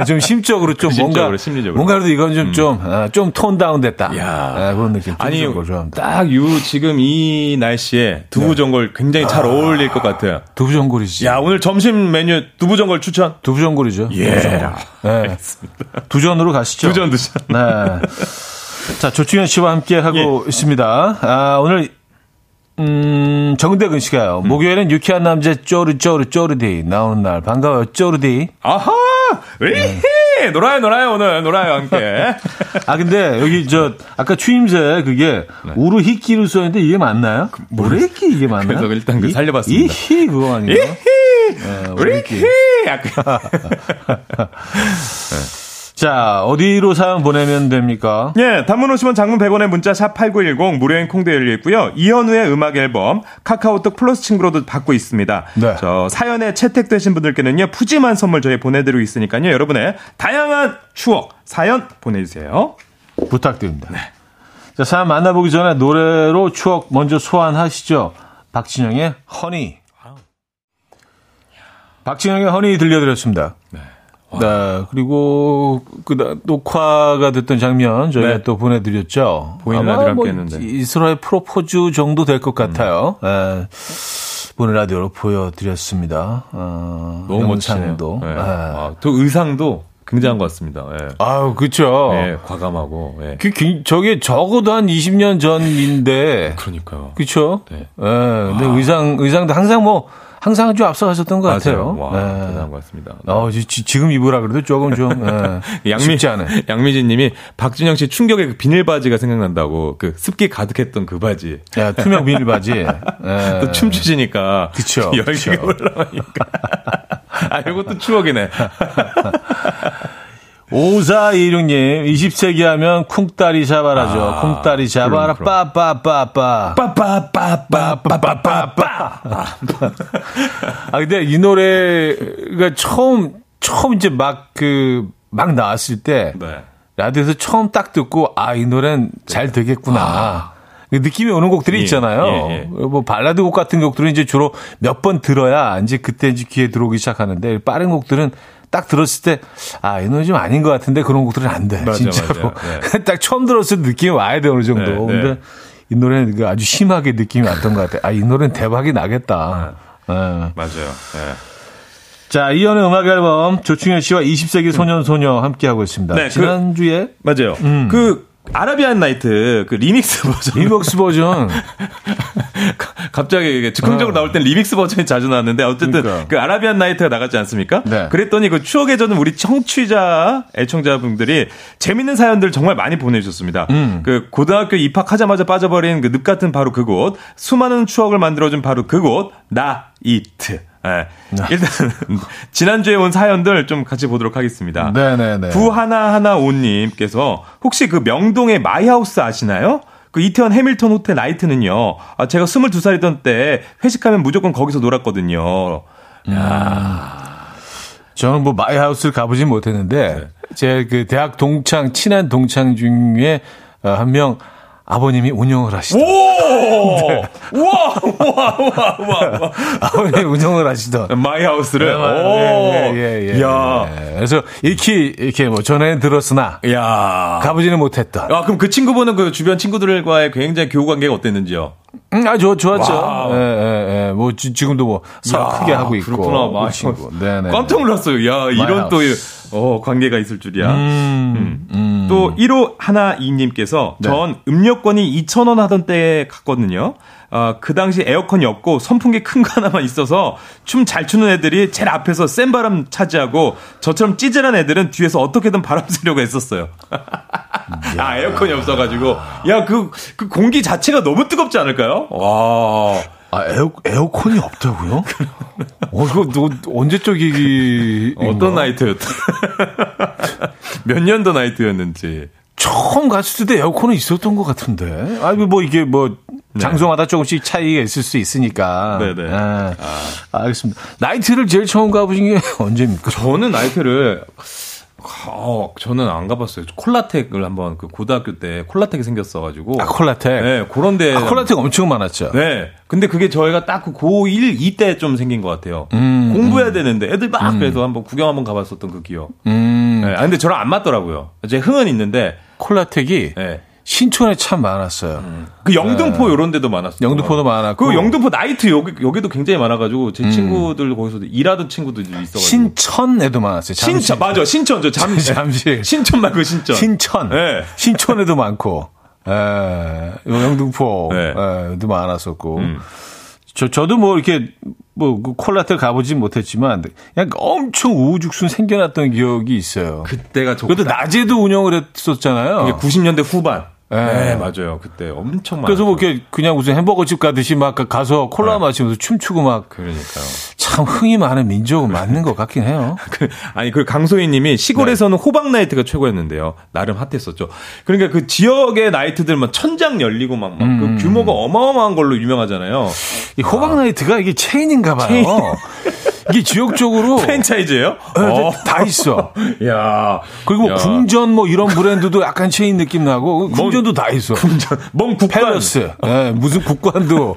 예, 좀 심적으로 좀 심적으로, 뭔가 심리적으로. 음. 뭔가 그래도 이건 좀좀톤 다운 됐다. 야. 예, 그런 느낌. 아니. 딱요 지금 이 날씨에 두부 전골 굉장히 잘 어울릴 것 같아요. 두부 전골이지. 야, 오늘 점심 메뉴 두부 전골 추천. 두부 전골이죠. 예. 두부 전골. 예. 두전으로 가시죠. 두전 두전. 네. (laughs) 자, 조충현 씨와 함께 하고 있습니다. 아, 오늘, 음, 정대근 씨가요. 목요일엔 유쾌한 남자 쪼르, 쪼르, 쪼르디 나오는 날. 반가워요, 쪼르디. 아하! 으이! 놀아요, 놀아요, 오늘. 놀아요, 함께. (laughs) 아, 근데 여기 저, 아까 추임새 그게 우르히키로 써있는데 이게 맞나요? 우르히키 이게 맞나요? 네. 그래서 일단 그 이- 살려봤습니다. 이히 그거 아니에요? 네, 우르히키. 으이! 약간. (laughs) (laughs) 자, 어디로 사연 보내면 됩니까? 예, 단문 50원 장문 100원의 문자 샵 8910 무료인 콩도 열려 있고요. 이현우의 음악 앨범 카카오톡 플러스 친구로도 받고 있습니다. 네. 저 사연에 채택되신 분들께는요. 푸짐한 선물 저희 보내 드리고 있으니까요. 여러분의 다양한 추억 사연 보내 주세요. 부탁드립니다. 네. 자, 사연 만나보기 전에 노래로 추억 먼저 소환하시죠. 박진영의 허니. 박진영의 허니 들려드렸습니다. 네. 그리고 그 나- 녹화가 됐던 장면 저희가 네. 또 보내드렸죠. 보이는 아마 라디오랑 뭐 했는데. 이스라엘 프로포즈 정도 될 것 같아요. 예. 보는 라디오로 보여드렸습니다. 어, 너무 멋지네요. 영상도. 예. 예. 아, 또 의상도 굉장한 것 같습니다. 예. 아유, 그쵸. 예, 과감하고. 예. 그, 긴- 저게 적어도 한 20년 전인데. 그러니까요. 그쵸? 네. 예. 근데 의상, 의상도 항상 뭐, 항상 좀 앞서가셨던 것 같아요. 와, 예. 대단한 것 같습니다. 어, 지, 지- 지금 입으라 그래도 조금 좀, 예. (laughs) 양미, 쉽지 않아요. 양미진 님이 박진영 씨 충격의 그 비닐 바지가 생각난다고 그 습기 가득했던 그 바지. 야, 투명 비닐 바지. 예. 또 춤추시니까. 그쵸, (laughs) 열기가 그쵸. 올라가니까. (laughs) 아, 이것도 추억이네. 5426님, 20세기 하면 쿵따리 잡아라죠. 아, 쿵따리 그럼, 빠빠빠 빠. 빠빠빠빠빠빠빠. 아, 근데 이 노래가 처음, 처음 이제 막 그, 막 나왔을 때, 네. 라디오에서 처음 딱 듣고, 아, 이 노래는 잘 되겠구나. 그 느낌이 오는 곡들이 예, 있잖아요. 예, 예. 뭐 발라드 곡 같은 곡들은 이제 주로 몇 번 들어야 이제 그때 이제 귀에 들어오기 시작하는데 빠른 곡들은 딱 들었을 때 아, 이 노래 좀 아닌 것 같은데 그런 곡들은 안 돼. 맞아, 진짜로. 맞아요. (laughs) 딱 처음 들었을 때 느낌이 와야 돼 어느 정도. 네, 네. 근데 이 노래는 그 아주 심하게 느낌이 왔던 것 같아. 아, 이 노래는 대박이 나겠다. 예. 맞아요. 예. 자, 이현우의 음악 앨범 조충현 씨와 20세기 소년 소녀 함께 하고 있습니다. 네, 그- 지난주에 맞아요. 그, 아라비안 나이트 그 리믹스 (laughs) 버전. 리믹스 버전 갑자기 이게 즉흥적으로 나올 땐 리믹스 버전이 자주 나왔는데 어쨌든 어. 그러니까. 그 아라비안 나이트가 나갔지 않습니까? 네. 그랬더니 그 추억에 젖은 우리 청취자 애청자분들이 재밌는 사연들 정말 많이 보내주셨습니다. 음. 그 고등학교 입학하자마자 빠져버린 그 늪 같은 바로 그곳 수많은 추억을 만들어준 바로 그곳 나이트. 예. 일단 (laughs) 지난주에 온 사연들 좀 같이 보도록 하겠습니다. 네네네. 부하나하나오님께서 혹시 그 명동의 마이하우스 아시나요? 그 이태원 해밀턴 호텔 나이트는요. 아, 제가 22살이던 때 회식하면 무조건 거기서 놀았거든요. 저는 뭐 마이하우스를 가보진 못했는데 제 그 대학 동창 친한 동창 중에 어, 한명 아버님이 운영을 하시던 오! (laughs) 우와! 우와! 우와! 우와! 아버님이 운영을 하시던 마이하우스를? 오! 예, 예, 예, 야. 예. 그래서 익히 이렇게 뭐 전에는 들었으나 야. 가보지는 못했던. 아, 그럼 그 친구분은 그 주변 친구들과의 굉장히 교우 관계가 어땠는지요? 음, 아, 좋, 좋았죠. 예, 예, 예. 뭐, 지, 금도 뭐, 야, 크게 하고 있고. 그렇구나. 그 마이 친구. 네네. 깜짝 놀랐어요. 야, 이런 또, 어, 관계가 있을 줄이야. 음. 또 1호 하나 이님께서 네. 전 음료권이 2,000원 하던 때에 갔거든요. 아, 그 당시 에어컨이 없고 선풍기 큰 거 하나만 있어서 춤 잘 추는 애들이 제일 앞에서 센 바람 차지하고 저처럼 찌질한 애들은 뒤에서 어떻게든 바람 쐬려고 했었어요. (laughs) 아, 에어컨이 없어가지고. 야, 그, 그 공기 자체가 너무 뜨겁지 않을까요? 와. 아, 에어, 에어컨이 없다고요? (laughs) 어, 이거 너, 언제적 얘기. 어떤 나이트였다. (laughs) 몇 년도 나이트였는지. 처음 갔을 때 에어컨은 있었던 것 같은데. 아니, 뭐, 이게 뭐, 장소마다 조금씩 차이가 있을 수 있으니까. 네네. 아, 알겠습니다. 나이트를 제일 처음 가보신 게 (laughs) 언제입니까? 저는 나이트를 어, 저는 안 가봤어요. 콜라텍을 한번 그 고등학교 때 콜라텍이 생겼어가지고. 아, 콜라텍. 네, 그런데. 아, 콜라텍 엄청 많았죠. 네. 근데 그게 저희가 딱 그 고1, 2때 좀 생긴 것 같아요. 음, 공부해야 되는데 애들 막 그래서 한번 구경 한번 가봤었던 그 기억. 음, 네. 아, 근데 저랑 안 맞더라고요. 제 흥은 있는데. 콜라텍이 네. 신촌에 참 많았어요. 그 영등포 이런 데도 많았어요. 네. 영등포도 많았고. 그 영등포 나이트 여기 여기도 굉장히 많아가지고 제 친구들 거기서 일하던 친구들이 있어가지고. 신천에도 많았어요. 잠시. 신천 맞아 신천 저 잠, (laughs) 잠시. 신천 말고 신천. 신천. 네. 신촌에도 (laughs) 많고. 에, 영등포. 네. 에도 많았었고. 음. 저, 저도 뭐 이렇게 뭐그 콜라텍 가보진 못했지만 그냥 엄청 우후죽순 생겨났던 기억이 있어요. 그때가 저 그것도 낮에도 운영을 했었잖아요. 그게 90년대 후반. 네. 네, 맞아요. 그때 엄청 많았죠. 그래서 뭐 이렇게 그냥 무슨 햄버거 집 가듯이 막 가서 콜라 네. 마시면서 춤추고 막 그러니까요. 참 흥이 많은 민족은 맞는 것 같긴 해요. (laughs) 그, 아니 그 강소희님이 시골에서는 호박 나이트가 최고였는데요. 나름 핫했었죠. 그러니까 그 지역의 나이트들 막 천장 열리고 막, 막 음. 그 규모가 어마어마한 걸로 유명하잖아요. 이 호박 나이트가 이게 체인인가 봐요. (laughs) 이게 지역적으로 (laughs) 프랜차이즈예요? 어, 다 있어. (laughs) 야. 그리고 뭐 야. 궁전 뭐 이런 브랜드도 약간 체인 느낌 나고 궁전도 다 있어. 멍 국관. 팰러스. 예, 무슨 국관도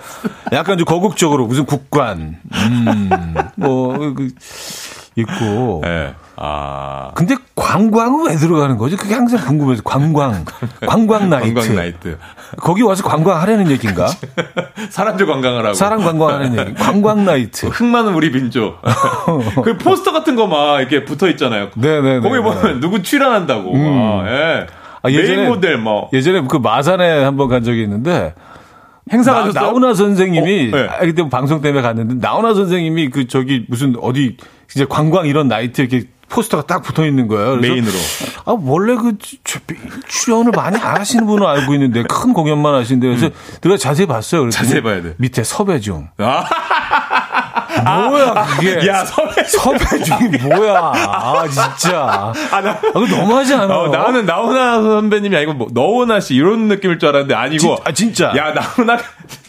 (laughs) 약간 좀 거국적으로 무슨 국관. 음. 뭐 그, 있고. 네. 아. 근데 관광은 왜 들어가는 거지? 그게 항상 궁금해서 관광. (laughs) 관광 나이트. 관광 나이트. 거기 와서 관광하려는 얘기인가? (laughs) 사람들 관광을 하고. 사람 관광하는 얘기. (laughs) 관광 나이트. 흙 많은 우리 민족. 그 포스터 같은 거 막 이렇게 붙어 있잖아요. 네네네. 거기 보면 누구 출연한다고. 막, 예. 아, 예전에- 메인 모델 뭐. 예전에 그 마산에 한번 간 적이 있는데 행사 나, 가셨어요? 나훈아 선생님이 어, 네. 아, 그때 방송 때문에 갔는데 나훈아 선생님이 그 저기 무슨 어디 진짜 관광 이런 나이트 이렇게 포스터가 딱 붙어 있는 거예요. 메인으로. 아 원래 그 주- 출연을 많이 안 하시는 분은 알고 있는데 큰 공연만 하시는데 그래서 내가 자세히 봤어요. 음. 자세히 봐야 돼. 밑에 섭외 중. 아, 뭐야 그게? 야, 선배. 섭외 중이 뭐야? 아 진짜. 아, 나, 아, 너무하지 않아? 어, 나는 나훈아 선배님이 아니고 뭐 너훈아 씨 이런 느낌일 줄 알았는데 아니고. 진- 아, 진짜. 야, 나훈아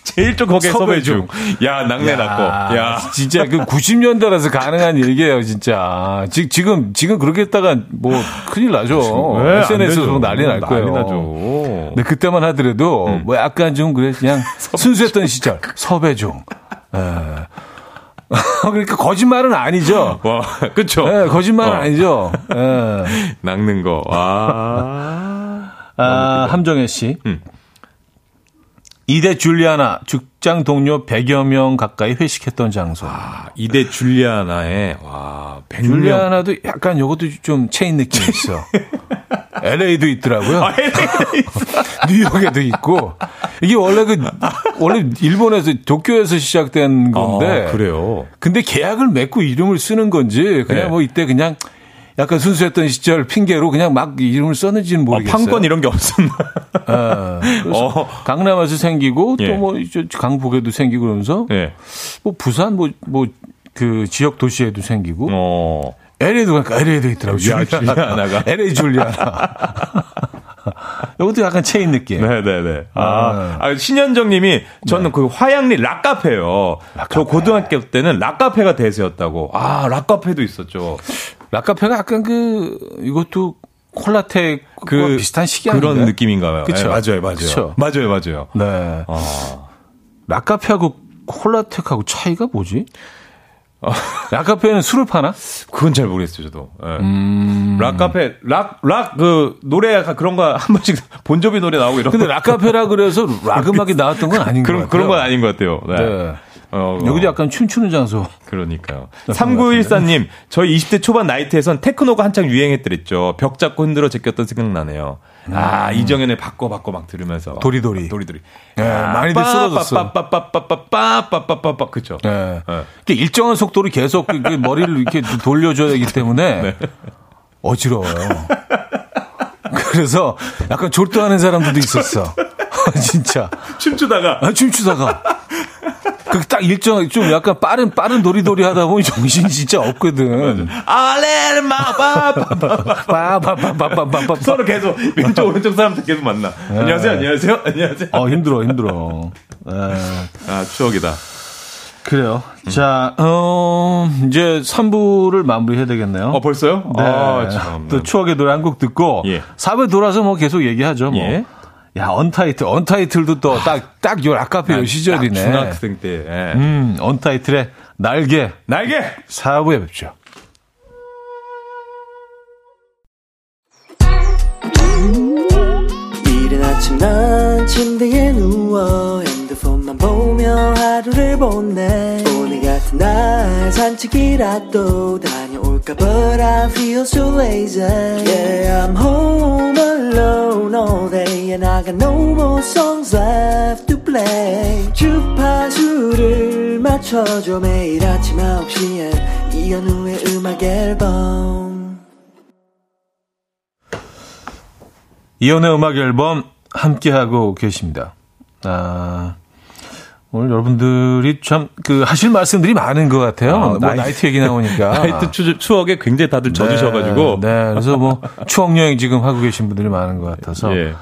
제일 좀 거기에 섭외중. 섭외중. 야, 낙내 났고. 야. 진짜 그 90년대라서 가능한 얘기예요, 진짜. 지, 지금, 지금 그렇게 했다가 뭐 큰일 나죠. 되죠. 난리 날 거예요. 난리 나죠. 근데 그때만 하더라도 뭐 약간 좀 그래, 그냥 (laughs) 순수했던 시절. 섭외중. 예. (laughs) 그러니까 거짓말은 아니죠. 와, 그쵸. 예, 거짓말은 어. 아니죠. 예. (laughs) 낚는 거. 와. 아, 함정혜 씨. 음. 이대 줄리아나 직장 동료 100여 명 가까이 회식했던 장소. 아, 이대 줄리아나의, 와, 100명. 줄리아나도 약간 요것도 좀 체인 느낌이 있어. (laughs) LA도 있더라고요. 아, (laughs) 뉴욕에도 있고. 이게 원래 그, 원래 일본에서, 도쿄에서 시작된 건데. 아, 그래요. 근데 계약을 맺고 이름을 쓰는 건지, 그냥 네. 뭐 이때 그냥 약간 순수했던 시절 핑계로 그냥 막 이름을 썼는지는 어, 모르겠어요. 판권 이런 게 없었나. 어, (laughs) 그래서 어. 강남에서 생기고 예. 또뭐 강북에도 생기고 그러면서 예. 뭐 부산 뭐 뭐 그 지역 도시에도 생기고 어. LA도 가니까 LA도 있더라고요. 야, 줄리아나가. LA (laughs) 줄리아나. (laughs) 이것도 약간 체인 느낌. 네네네. 아, 아 신현정 님이 저는 그 화양리 락카페요. 저 고등학교 때는 락카페가 대세였다고. 아, 락카페도 있었죠. 라카페가 약간 그 이것도 콜라텍 그 비슷한 시기 그런 아닌가요? 느낌인가요? 그쵸? 네, 맞아요, 맞아요. 그쵸? 맞아요, 맞아요. 네. 아, 라카페하고 콜라텍하고 차이가 뭐지? 라카페는 술을 파나? 그건 잘 모르겠어요, 저도. 예. 음. 락카페, 락, 락, 그, 노래, 그런 거 한 번씩, (laughs) 본조비 노래 나오고 이런 근데 거. 락카페라 그래서 락 음악이 나왔던 건 아닌 것 같아요. 그런 건 아닌 것 같아요. 네. 네. 어, 어. 여기도 약간 춤추는 장소. 그러니까요. 3914님, 저희 20대 초반 나이트에선 테크노가 한창 유행했더랬죠. 벽 잡고 흔들어 제꼈던 생각나네요. 아, 이정현의 바꿔 바꿔 막 들으면서. 음. 도리도리. 도리도리. 예, 많이들 쓰러졌어. 빠빠빠빠빠빠빠빠빠빠 그쵸. 네. 네. 이렇게 일정한 속도로 계속 머리를 이렇게 돌려줘야 하기 때문에 네. 어지러워요. 그래서 약간 졸도하는 사람들도 있었어. 진짜. 춤추다가. 아, 춤추다가. 그 딱 일정, 좀 약간 빠른, 빠른 도리도리 하다 보니 정신이 진짜 없거든. 알레르마 빠빠빠 빠바바바바바바. 서로 계속 왼쪽 오른쪽 사람들 계속 만나. 안녕하세요, 안녕하세요, 안녕하세요. 어, 힘들어, 힘들어. 에. 아, 추억이다. 그래요. 자, 어, 이제 3부를 마무리해야 되겠네요. 어, 벌써요? 네. 아, 참. 또 추억의 노래 한 곡 듣고 예. 4부에 돌아서 뭐 계속 얘기하죠. 뭐. 예. 야, 언타이틀, 언타이틀도 또 딱, 딱 요 아카페 요 시절이네. 딱 중학생 때. 예. 음, 언타이틀의 날개. 날개! 4부에 뵙죠. 이른 아침 난 침대에 누워 핸드폰만 보며 하루를 보내 오늘 같은 날 산책이라도 다녀올까 But I feel so lazy Yeah I'm And I got no more songs left to play 주파수를 맞춰줘 매일 아침 9시에 이현우의 음악 앨범 이현우의 음악 앨범 함께하고 계십니다. 아, 오늘 여러분들이 참 그 하실 말씀들이 많은 것 같아요. 아, 뭐 나이- 나이트 얘기 나오니까. (laughs) 나이트 추, 추억에 굉장히 다들 젖으셔가지고. 네, 네, 그래서 뭐 (laughs) 추억 여행 지금 하고 계신 분들이 많은 것 같아서. 예.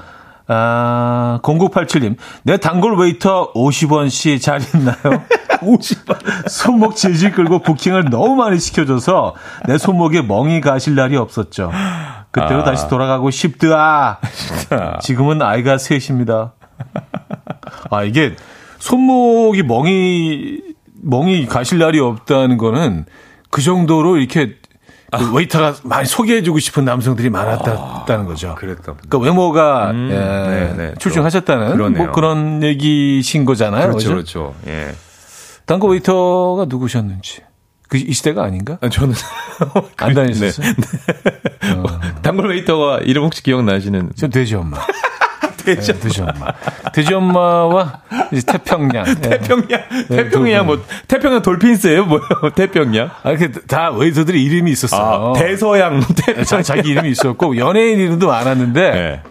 아, 0987님. 내 단골 웨이터 50원씨 잘 있나요? (laughs) 50원. 손목 질질 끌고 부킹을 너무 많이 시켜줘서 내 손목에 멍이 가실 날이 없었죠. 그때로 아. 다시 돌아가고 싶드아. 지금은 아이가 셋입니다. 아, 이게 손목이 멍이, 멍이 가실 날이 없다는 거는 그 정도로 이렇게 그 웨이터가 많이 소개해주고 싶은 남성들이 많았다는 거죠. 그랬다. 그러니까 외모가 음, 예, 네, 네. 출중하셨다는 그러네요. 뭐 그런 얘기신 거잖아요. 그렇죠, 그죠? 그렇죠. 예. 단골 웨이터가 누구셨는지. 그 이 시대가 아닌가? 아, 저는. (laughs) 안 다니셨어요? (laughs) 단골 웨이터가 이름 혹시 기억나시는? 저 돼지 엄마. (laughs) 돼지, 네, 돼지 엄마. 돼지 엄마와 이제 태평양. 예. (laughs) 태평양, 태평양, 뭐, 태평양 돌핀스예요 뭐요? (laughs) 태평양? 아, 이렇게 다 웨이터들이 이름이 있었어요. 아, 대서양, 뭐 태평양. 자, 자기 이름이 있었고 연예인 이름도 많았는데 네.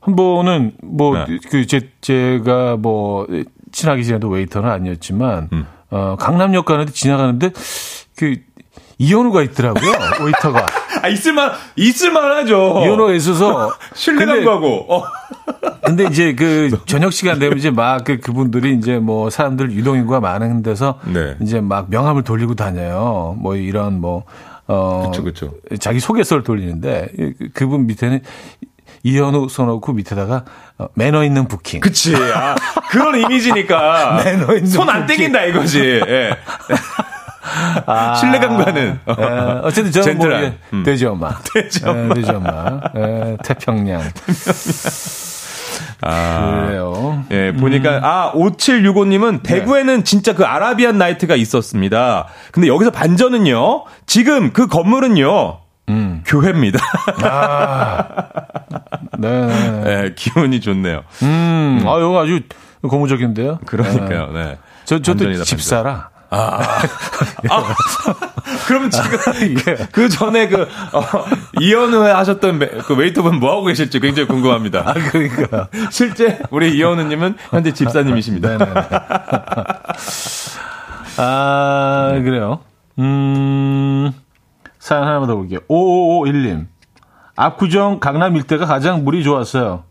한 번은 뭐 네. 그 제, 제가 뭐 친하게 지내도 웨이터는 아니었지만 음. 어 강남역 가는데 지나가는데 그 이현우가 있더라고요 웨이터가 아, 있을만, 있을만하죠. 이현우가 있어서 (laughs) 신뢰감 가고. 어. 근데 이제 그 (laughs) 저녁 시간 되면 이제 막 그 그분들이 이제 뭐 사람들 유동인구가 많은 데서 네. 이제 막 명함을 돌리고 다녀요. 뭐 이런 뭐 어, 그쵸, 그쵸. 자기 소개서를 돌리는데 그- 그분 밑에는 이현우 써놓고 밑에다가 어, 매너 있는 부킹. 그치. 아, 그런 이미지니까. (laughs) 매너 있는 손안 부킹. 땡긴다 이거지. 예. 신뢰감 가는. 예, 어쨌든 저는 뭐 젠틀한. (laughs) 예, 음. 돼지 엄마. 돼지 엄마. 돼지 엄마. 예, 태평양. 아. 그래요. 예, 보니까, 아, 5765님은 대구에는 진짜 그 아라비안 나이트가 있었습니다. 근데 여기서 반전은요, 지금 그 건물은요, 음. 교회입니다. 네. 네, 네. 예, 기분이 좋네요. 음, 아, 이거 아주 고무적인데요. 그러니까요, 네. 저, 저도 집사라. (laughs) 그럼 지금 그, 그 전에 그, 어, 이현우 하셨던 메- 그 웨이터분 뭐 하고 계실지 굉장히 궁금합니다. 아, 그러니까. (laughs) 실제 우리 이현우님은 현재 집사님이십니다. 네네네. (laughs) 아, 그래요. 음, 사연 하나만 더 볼게요. 5551님. 압구정 강남 일대가 가장 물이 좋았어요.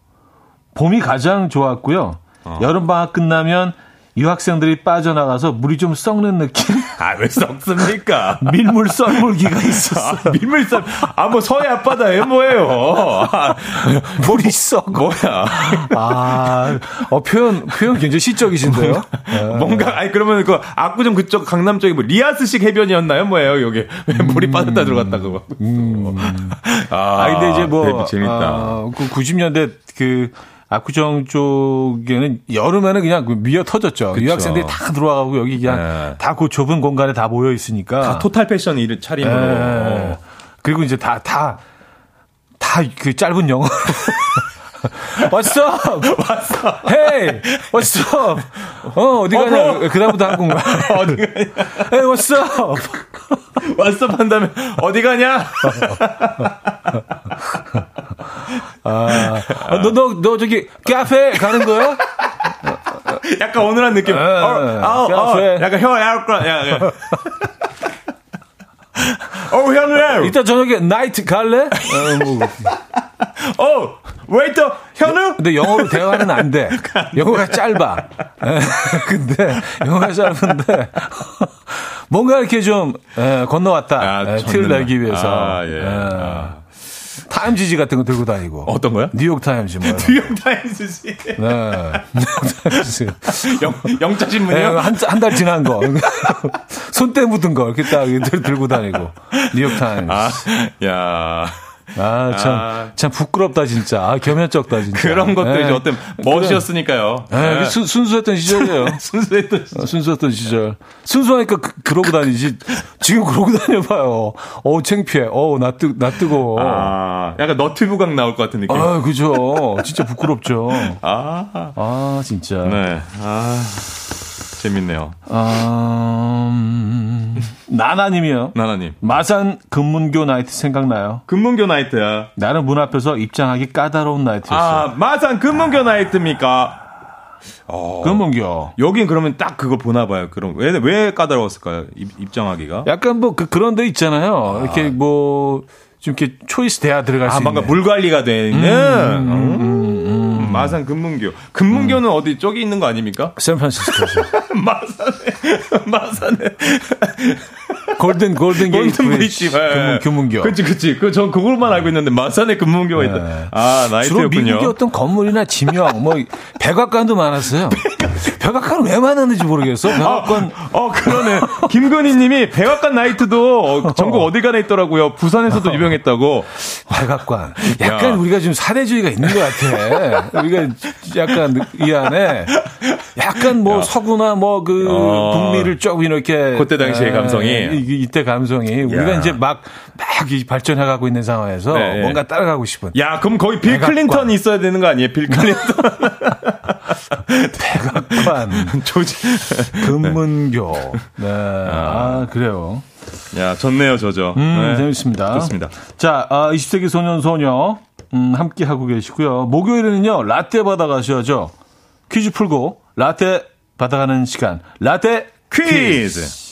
봄이 가장 좋았고요. 여름 방학 끝나면 유학생들이 빠져나가서 물이 좀 썩는 느낌? (laughs) 아, 왜 썩습니까? (laughs) 밀물 썰물기가 있었어. 아, 밀물산, 아, 뭐, 서해 앞바다에 뭐예요? 아, 물이 썩어. 뭐야. 아, 어, 표현, 표현 굉장히 시적이신데요? 뭔가, 아니, 그러면 그, 압구정 그쪽 강남 쪽에 뭐, 리아스식 해변이었나요? 뭐예요, 요게? 왜 물이 빠졌다 들어갔다고. 아, 아, 근데 이제 뭐, 되게 재밌다. 어, 그 90년대 그 압구정 쪽에는 여름에는 그냥 그 미어 터졌죠. 그쵸. 유학생들이 다 들어와가고 여기 그냥 네. 다그 좁은 공간에 다 모여 있으니까. 다 토탈 패션 이름 차림으로. 예. 그리고 이제 다, 다, 다 그 짧은 영어. (laughs) What's up? What's up? Hey, what's up? 어, 어디 가냐? bro. 그다음부터 한국말. (laughs) 어디 가냐? Hey, what's up? 왓썹 한 다음에, 어디 가냐? (laughs) 아, 너, 너, 너 저기 카페 가는 거야? 약간 어눌한 느낌. 어, 아, 어, 카페. 약간 혀, 약간, 야, 야. 어, 현우야. 이따 저녁에 나이트 갈래? 어, 뭐. 어, 웨이터 현우 근데 영어로 대화는 안 돼. (laughs) 영어가 짧아. 에, 근데 영어가 짧은데 뭔가 이렇게 좀 에, 건너왔다. 아, 에, 티를. 내기 위해서. 아, 예. 에, 아. 타임지지 같은 거 들고 다니고. 어떤 거요? 뉴욕 타임즈 뭐. (laughs) 뉴욕 타임스지 네. (laughs) 뉴욕 타임즈. 영 영자 네, 신문이요. 한, 한 달 지난 거. (laughs) 손때 묻은 거. 이렇게 딱 들- 들고 다니고. 뉴욕 타임즈. 아, 야. 아, 참, 아. 참 부끄럽다, 진짜. 아, 겸연쩍다, 진짜. 그런 것도 네. 이제 어떤 멋이었으니까요. 네, 네. 순, 순수했던 시절이에요. (laughs) 순수했던 어, 순수했던 시절. 순수하니까 그, 러고 다니지. 지금 그러고 다녀봐요. 어우, 창피해. 어우, 나 뜨, 나 뜨거워. 아, 아, 약간 너튜브각 나올 것 같은 느낌. 그죠. 진짜 부끄럽죠. 아, 아, 진짜. 네. 아, 재밌네요. 아, 음, 나나님이요. 나나님. 마산 근문교 나이트 생각나요? 금문교 나이트야. 나는 문 앞에서 입장하기 까다로운 나이트였어요. 아, 마산 금문교 나이트입니까? 어, 근문교. 여긴 그러면 딱 그거 보나 봐요. 그럼 왜, 왜 까다로웠을까요? 입, 입장하기가? 약간 뭐 그, 그런 데 있잖아요. 이렇게 뭐, 좀 이렇게 초이스 대야 들어갈 아, 수 뭔가 있는. 물 관리가 돼 있는. 음, 마산 금문교. 금문교는 어디 쪽에 있는 거 아닙니까? 샌프란시스코죠. (laughs) 마산에, 마산에. 골든 골든 게이트 골든 브릿지. 금문 금문교. 그치, 그치. 그, 전 그걸만 알고 있는데, 마산에 금문교가 있다. 네. 아, 주로 나이트였군요. 미국의 어떤 건물이나 지명, 뭐 백악관도 많았어요. 백악관 왜 많았는지 모르겠어. 백악관 어, 그러네. 김건희 님이 백악관 나이트도 어, 전국 어디 가나 있더라고요. 부산에서도 유명했다고. 백악관. 약간 야. 우리가 좀 사대주의가 있는 것 같아. 우리가 약간 이 안에 약간 뭐 서구나 뭐그 어. 북미를 쭉 이렇게 그때 당시의 에, 감성이. 이, 이때 감성이 우리가 이제 막 막 발전해 가고 있는 상황에서 네. 뭔가 따라가고 싶은 야, 그럼 거기 빌. 클린턴이 있어야 되는 거 아니에요? 빌 클린턴. (laughs) 백악관 (laughs) 조지. 금문교. 네. 아, 그래요. 야, 좋네요, 저죠. 음, 네. 재밌습니다. 좋습니다. 자, 아, 20세기 소년 소녀 음, 함께 하고 계시고요. 목요일에는요 라떼 받아 가셔야죠. 퀴즈 풀고 라떼 받아가는 시간. 라떼 퀴즈.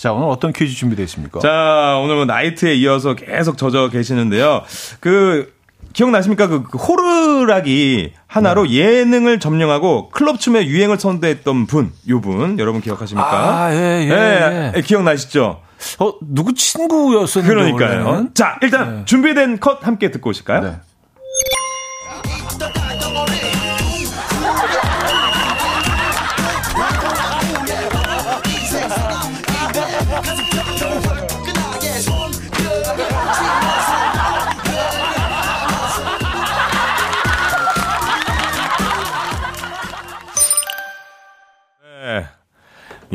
자, 오늘 어떤 퀴즈 준비되어 있습니까? 자, 오늘 뭐 나이트에 이어서 계속 젖어 계시는데요. 그, 기억나십니까? 그, 그 호루라기 하나로 네. 예능을 점령하고 클럽 춤의 유행을 선도했던 분, 요 분, 여러분 기억하십니까? 아, 예, 예, 예, 예. 기억나시죠? 어, 누구 친구였었는데 그러니까요. 원래는? 자, 일단 준비된 컷 함께 듣고 오실까요? 네.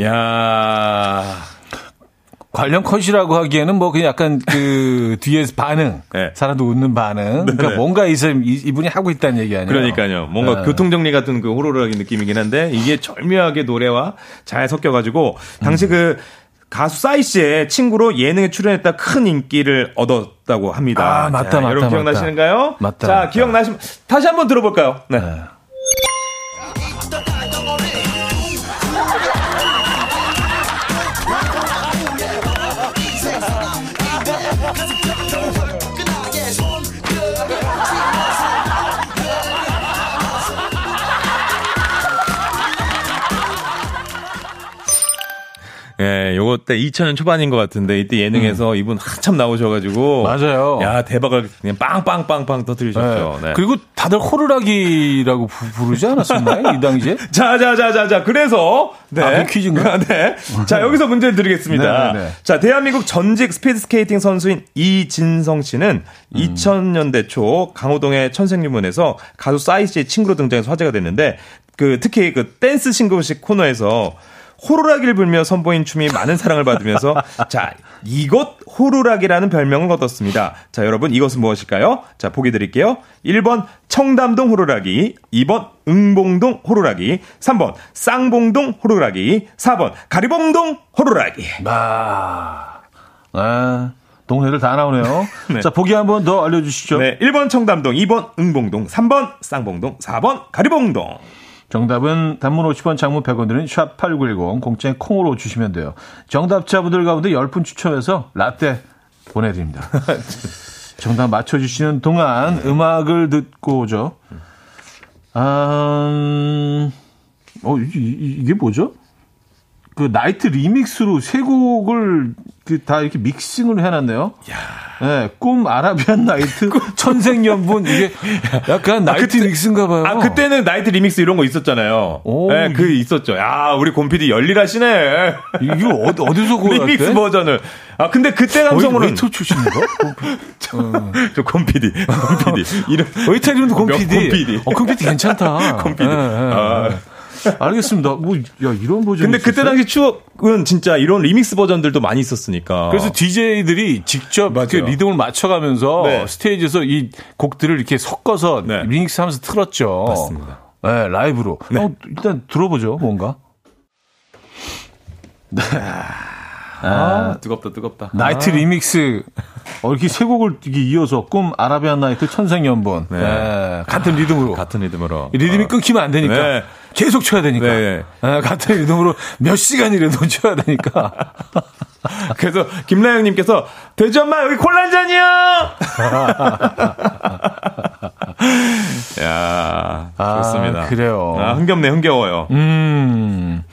야 관련 컷이라고 하기에는 뭐 그냥 약간 그 (laughs) 뒤에서 반응, 네. 사람도 웃는 반응. 그러니까 네. 뭔가 이 사람 이- 이분이 하고 있다는 얘기 아니에요? 그러니까요. 뭔가 네. 교통 정리 같은 그 호로라기 느낌이긴 한데 이게 절묘하게 노래와 잘 섞여가지고 당시 그 가수 싸이 씨의 친구로 예능에 출연했다 큰 인기를 얻었다고 합니다. 아, 맞다, 자, 맞다, 여러분 맞다. 기억나시는가요? 맞다, 자. 기억나시면 다시 한번 들어볼까요? 네. 네. 예, 요거 때 2000년 초반인 것 같은데 이때 예능에서 이분 한참 나오셔가지고 음. 맞아요. 야 대박을 그냥 빵빵빵빵 터뜨리셨죠. 네. 네. 그리고 다들 호루라기라고 부, 부르지 않았었나요? 이 당시에? (laughs) 자, 자, 자, 자, 자. 그래서 네. 아, 그 퀴즈인가요? (laughs) 네. 자, 여기서 문제를 드리겠습니다. 네, 네, 네. 자, 대한민국 전직 스피드 스케이팅 선수인 이진성 씨는 음. 2000년대 초 강호동의 천생연분에서 가수 싸이 씨의 친구로 등장해서 화제가 됐는데 그 특히 그 댄스 신고식 코너에서 호루라기를 불며 선보인 춤이 많은 사랑을 받으면서 (laughs) 자 이것 호루라기라는 별명을 얻었습니다. 자 여러분 이것은 무엇일까요? 자 보기 드릴게요. 1번 청담동 호루라기, 2번 응봉동 호루라기, 3번 쌍봉동 호루라기, 4번 가리봉동 호루라기. 아, 아 동네들 다 나오네요. (laughs) 네. 자, 보기 한번 더 알려주시죠. 네, 1번 청담동, 2번 응봉동, 3번 쌍봉동, 4번 가리봉동. 정답은 단문 50원, 장문 100원 드는 샵8910 공짜에 콩으로 주시면 돼요. 정답자분들 가운데 10분 추첨해서 라떼 보내드립니다. (laughs) 정답 맞춰주시는 동안 음악을 듣고 오죠. 아, 음, 어, 이, 이- 이게 뭐죠? 그 나이트 리믹스로 세 곡을 그 다 이렇게 믹싱을 해놨네요. 네, 꿈 아라비안 나이트 (laughs) 천생연분 이게 약간 나이트 믹스인가 봐요. 아, 그때는 나이트 리믹스 이런 거 있었잖아요. 오, 네, 그 있었죠. 야, 우리 곰피디 열일하시네. 이거 어디, 어디서 구했대? 리믹스 버전을. 아, 근데 그때 거의 감성으로는. 웨이터 출신인가? (laughs) 저 곰피디. 곰피디. 이름. 웨이터 이름도 곰피디. 곰피디. 어, 곰피디 괜찮다. (laughs) 곰피디. 예, 예, 아. 예. 알겠습니다. 뭐, 야, 이런 버전. 근데 그때 당시 추억은 진짜 이런 리믹스 버전들도 많이 있었으니까. 그래서 DJ들이 직접 그 맞아요. 리듬을 맞춰가면서 네. 스테이지에서 이 곡들을 이렇게 섞어서 네. 리믹스 하면서 틀었죠. 맞습니다. 네, 라이브로. 어, 일단 들어보죠, 뭔가. 아, 뜨겁다, 뜨겁다. 나이트 리믹스. 어, 이렇게 세 곡을 이렇게 이어서 꿈 아라비안 나이트 천생연분. 네. 네, 같은 리듬으로. 같은 리듬으로. 이 리듬이 끊기면 안 되니까. 네. 계속 쳐야 되니까. 네. 네, 같은 리듬으로 몇 시간이라도 (laughs) 쳐야 되니까. (laughs) 그래서 김나영님께서 돼지 엄마 여기 콜라 한 잔이야. 야 아, 좋습니다. 그래요. 아, 흥겹네 흥겨워요. 음.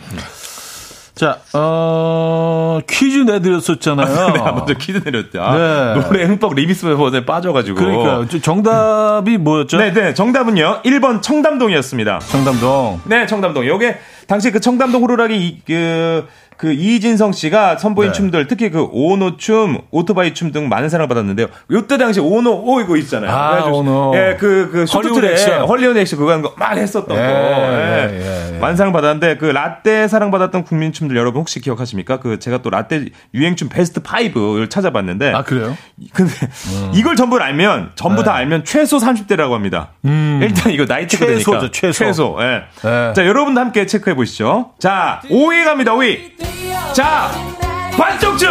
자, 어, 퀴즈 내드렸었잖아요. (laughs) 내가 먼저 퀴즈 내렸죠. 아, 네. 노래 흠뻑 리믹스 버전에 빠져가지고. 그러니까 저 정답이 뭐였죠? 네 네 정답은요 1번 청담동이었습니다. 청담동. 네 청담동. 요게 당시 그 청담동 호루라기 이- 그. 그 이진성 씨가 선보인 네. 춤들 특히 그 오노 춤, 오토바이 춤 등 많은 사랑을 받았는데요. 요때 당시 오노 오 이거 있잖아요. 아, 오노. 예, 그, 그, 헐리우드 쇼트트랙, 액션. 헐리우드 액션 그거 하는 거 막 했었던 예, 거. 예. 예, 예, 예. 많은 사랑 받았는데 그 라떼 사랑 받았던 국민 춤들 여러분 혹시 기억하십니까? 그 제가 또 라떼 유행 춤 베스트 5를 찾아봤는데. 아, 그래요? 근데 이걸 전부 알면 전부 다 알면 최소 30대라고 합니다. 일단 이거 음. 최소죠, 되니까. 최소. 최소. 예. 예. 자, 여러분도 함께 체크해 보시죠. 자, 5위 갑니다. 5위. 자, 반쪽쭉.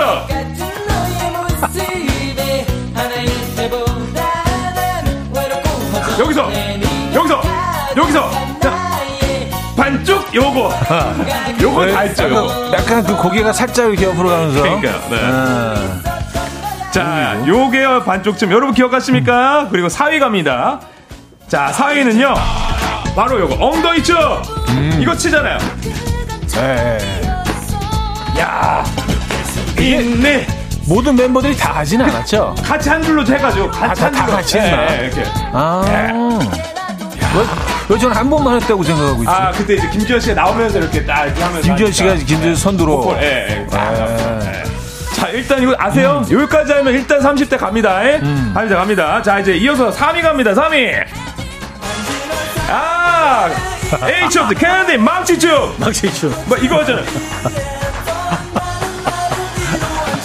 여기서 여기서 여기서 자, 반쪽 요거 (laughs) 요거 다 했죠. 요거. 약간, 약간 그 고개가 살짝 이렇게 옆으로 가면서. 그러니까요. 네. 아, 자, 요게요 반쪽쯤 여러분 기억하십니까? 그리고 4위 갑니다. 자, 4위는요. 바로 요거 엉덩이 춤. 이거 치잖아요. 예, 예. 야. 있네. 모든 멤버들이 다 하진 않았죠? 같이 한 줄로 해가지고 같이 아, 한 다 줄로 같이 했나? 예, 예, 이렇게. 아. 왜, 왜 저는 한 번만 했다고 생각하고 있지? 아 그때 이제 김지현 씨가 나오면서 이렇게 딱 이렇게 하면서 김지현 씨가. 김지현 선두로. 볼, 예, 예. 딱 예. 예. 자, 일단 이거 아세요? 여기까지 하면 일단 30대 갑니다. 예? 갑니다, 갑니다. 자, 이제 이어서 3위 갑니다, 3위. 아! H of the Candy 망치춤! 망치춤. 뭐, 이거잖아요.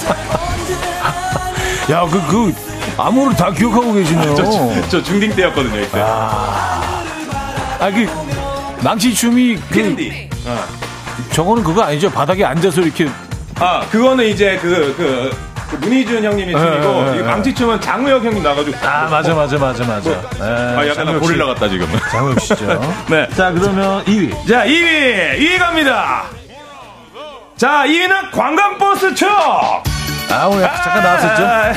(laughs) 야, 그, 그, 아무를 다 기억하고 계시네요. 저, 저 중딩 때였거든요, 이때. 아, 그, 망치춤이, 그, 캔디. 저거는 그거 아니죠? 바닥에 앉아서 이렇게. 아, 그거는 이제 그, 그, 그 문희준 형님의 춤이고, 예, 예, 이 예. 망치춤은 장우혁 형님 나가지고. 아, 맞아, 맞아, 맞아, 맞아. 아, 약간 나 고릴라 같다, 지금. 장우혁 씨죠. (laughs) 네. 자, 그러면 2위. 자, 2위! 2위 갑니다! 자, 2위는 관광버스 춤! 아, 오늘 잠깐 나왔었죠? 아,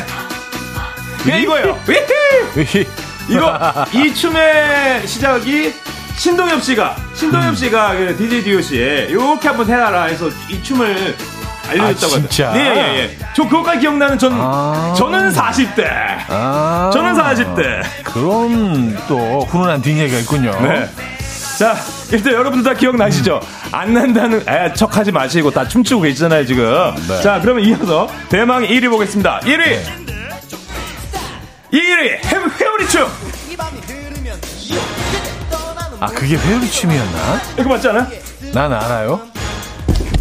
그냥 이거예요. 위히! 이거, (laughs) 이 춤의 시작이 신동엽 씨가, 신동엽 씨가 그 DJ DOC에 이렇게 한번 해라 해서 이 춤을 알려줬다고 아, 진짜? 예, 예, 예. 저 그것까지 기억나는 전, 아. 저는 40대. 아. 저는 40대. 그런 또 훈훈한 뒷얘기가 있군요. 네. 자, 일단 여러분들 다 기억나시죠? 안 난다는 에, 척 하지 마시고 다 춤추고 계시잖아요, 지금. 네. 자, 그러면 이어서 대망 1위 보겠습니다. 1위! 1위! 회, 회오리 춤! 아, 그게 회오리 춤이었나? 이거 맞지 않아요? 난 알아요.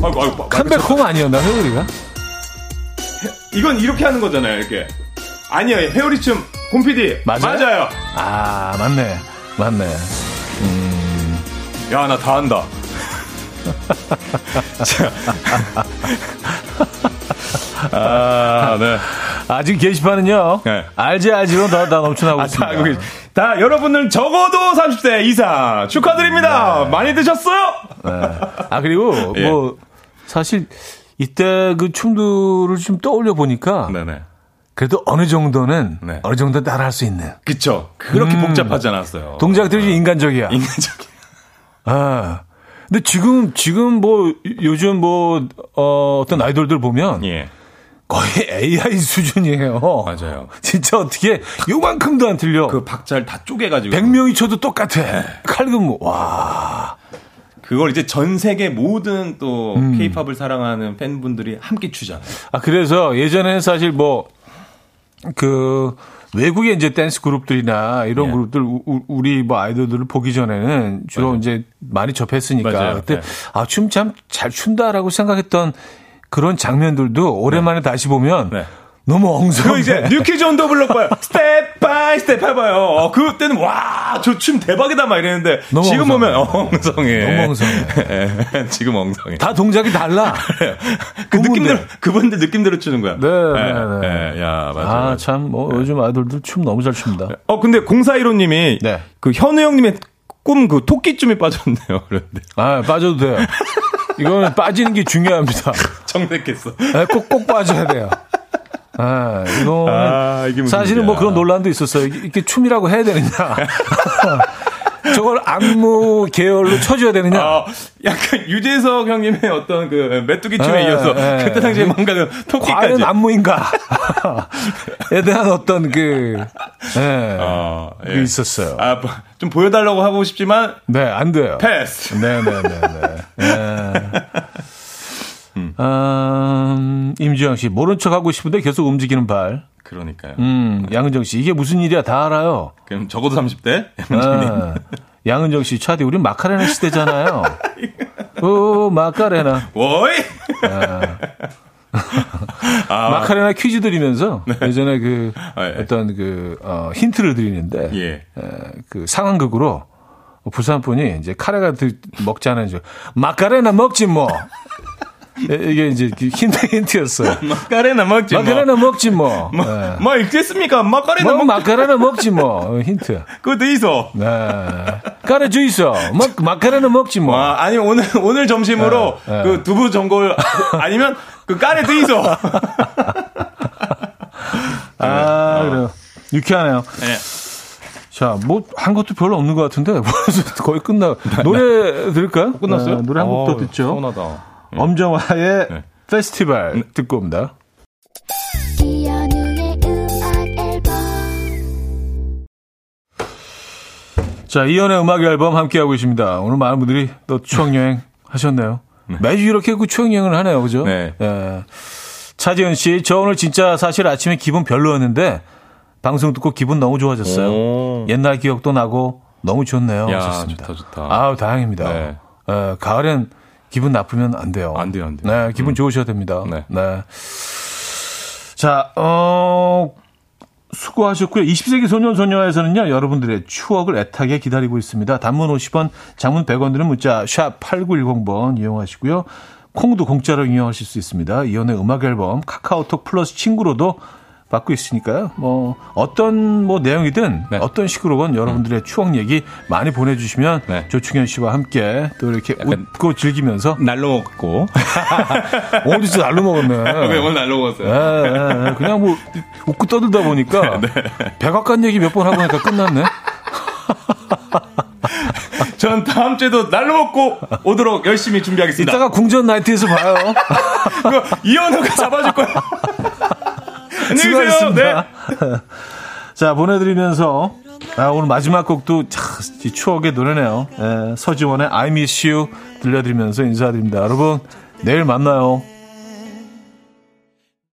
아이고, 아이고, 컴백홈 아니었나, 회오리가? 이건 이렇게 하는 거잖아요, 이렇게. 아니요, 회오리 춤, 곰피디. 맞아요? 맞아요. 아, 맞네. 맞네. 야, 나 다 한다. (laughs) 자. 아, 네. 아직 게시판은요. 네. 알지, 알지로 다, 다 넘쳐나고 아, 다, 있습니다. 알고 계시- 다 여러분들 적어도 30대 이상 축하드립니다. 많이 드셨어요? 네. 아, 그리고 예. 뭐, 사실, 이때 그 춤들을 좀 떠올려 보니까, 네네. 그래도 어느 정도는 네. 어느 정도 따라할 수 있는 그쵸. 그렇게 음. 복잡하지 않았어요. 동작들이 좀 인간적이야. 인간적인. 아. 근데 지금 지금 뭐 요즘 뭐 어, 어떤 아이돌들 보면 예. 거의 AI 수준이에요. 맞아요. 진짜 어떻게 요만큼도 안 틀려. 그 박자를 다 쪼개가지고. 100명이 쳐도 똑같아. 칼군무. 와. 그걸 이제 전 세계 모든 또 음. 케이팝을 사랑하는 팬분들이 함께 추잖아요. 아, 그래서 예전에는 사실 뭐, 그, 외국의 이제 댄스 그룹들이나 이런 예. 그룹들, 우- 우- 우리 뭐 아이돌들을 보기 전에는 주로 맞아요. 이제 많이 접했으니까. 맞아요. 그때, 네. 아, 춤 참 잘 춘다라고 생각했던 그런 장면들도 오랜만에 다시 보면 네. 너무 엉성해. 그 이제 뉴키즈 온더 블록 봐요. (laughs) Step by Step 해봐요. 어, 그때는 와, 저 춤 대박이다 막 이랬는데 너무 지금 엉성해. 보면 엉성해. 너무 엉성해. (laughs) 예, 지금 엉성해. 다 동작이 달라. (laughs) 그. 느낌대로 그분들 느낌대로 추는 거야. 네, 예, 네, 네. 예, 야, 맞아. 아, 참, 뭐, 요즘 아이돌들 춤 너무 잘 춥니다. 어, 근데 0415님이 네. 그 현우 형님의 꿈 그 토끼춤이 빠졌네요. 그런데 아, 빠져도 돼요. 이거는 빠지는 게 중요합니다. 정색했어. 네, 꼭, 꼭 빠져야 돼요. 아, 이거는 아, 사실은 뭐. 그런 논란도 있었어요. 이게, 춤이라고 해야 되느냐. (laughs) (laughs) 저걸 안무 계열로 쳐줘야 되느냐. 아, 약간 유재석 형님의 어떤 그 메뚜기 춤에 예, 이어서 예. 그때 당시에 뭔가 그 토끼까지. 과연 안무인가? (laughs) 에 대한 어떤 그, 예. 어, 예. 있었어요. 아, 뭐, 좀 보여달라고 하고 싶지만 네, 안 돼요. 패스. 네네네네. 네. 음, 임지영 씨, 모른 척 하고 싶은데 계속 움직이는 발. 그러니까요. 음, 양은정 씨, 이게 무슨 일이야? 다 알아요. 그럼 적어도 30대? 아, 양은정 씨, 차디, 우리 마카레나 시대잖아요. (laughs) 오, 마카레나. 워이! 아, (laughs) 마카레나 퀴즈 드리면서 예전에 그 아, 예. 어떤 그 어, 힌트를 드리는데 예. 에, 그 상황극으로 부산 분이 이제 카레가 드, 먹자는 줄 마카레나 먹지 뭐 예, 이게 이제 그 힌트 힌트였어요. (laughs) 마카레나 먹지 뭐. 마카레나 먹지 뭐. (laughs) 뭐, 예. 뭐 읽겠습니까? 마카레나 뭐 (laughs) 먹 마카레나 먹지 뭐 어, 힌트. 그거 돼 있어. 네. 까레 주이소. 뭐 마카레나 먹지 뭐. 와, 아니 오늘 오늘 점심으로 네, 네. 그 두부 전골 아니면 그 까레 돼 있어. 아 그래요. 유쾌하네요. 네. 자, 뭐, 한 것도 별로 없는 것 같은데, 거의 끝나. 노래 들을까요? 끝났어요? 네, 노래 한 곡더 어, 듣죠. 서운하다. 엄정화의 네. 페스티벌 듣고 옵니다. 자, 이연의 음악 앨범 함께하고 있습니다. 오늘 많은 분들이 또 추억여행 하셨네요. 매주 이렇게 그 추억여행을 하네요. 그죠? 네. 예. 차지은 씨, 저 오늘 진짜 사실 아침에 기분 별로였는데, 방송 듣고 기분 너무 좋아졌어요. 오. 옛날 기억도 나고, 너무 좋네요. 야. 좋다, 좋다. 아우, 다행입니다. 네. 예, 가을엔 기분 나쁘면 안 돼요. 안 돼요, 안 돼요. 네, 기분 좋으셔야 됩니다. 네. 네. 자, 어, 수고하셨고요. 20세기 소년 소녀에서는요, 여러분들의 추억을 애타게 기다리고 있습니다. 단문 50원, 장문 100원 드는 문자 샵 8910번 이용하시고요. 콩도 공짜로 이용하실 수 있습니다. 이연의 음악 앨범 카카오톡 플러스 친구로도 받고 있으니까요. 뭐 어떤 뭐 내용이든 네. 어떤 식으로건 여러분들의 추억 얘기 많이 보내주시면 네. 조충현 씨와 함께 또 이렇게 웃고 즐기면서 날로 먹고. (laughs) 오늘 진짜 날로 먹었네. (laughs) 왜 오늘 날로 먹었어요? 예, 예, 예. 그냥 뭐 웃고 떠들다 보니까 (laughs) 네. 백악관 얘기 몇 번 하고 나니까 끝났네. 전 다음 주에도 날로 먹고 오도록 열심히 준비하겠습니다. 이따가 궁전 나이트에서 봐요. 그거 이현우가 잡아줄 거야. 계세요. 네. 수고하셨습니다. (laughs) 자, 보내드리면서 아, 오늘 마지막 곡도 참, 이 추억의 노래네요. 예, 서지원의 I Miss You 들려드리면서 인사드립니다. 여러분, 내일 만나요.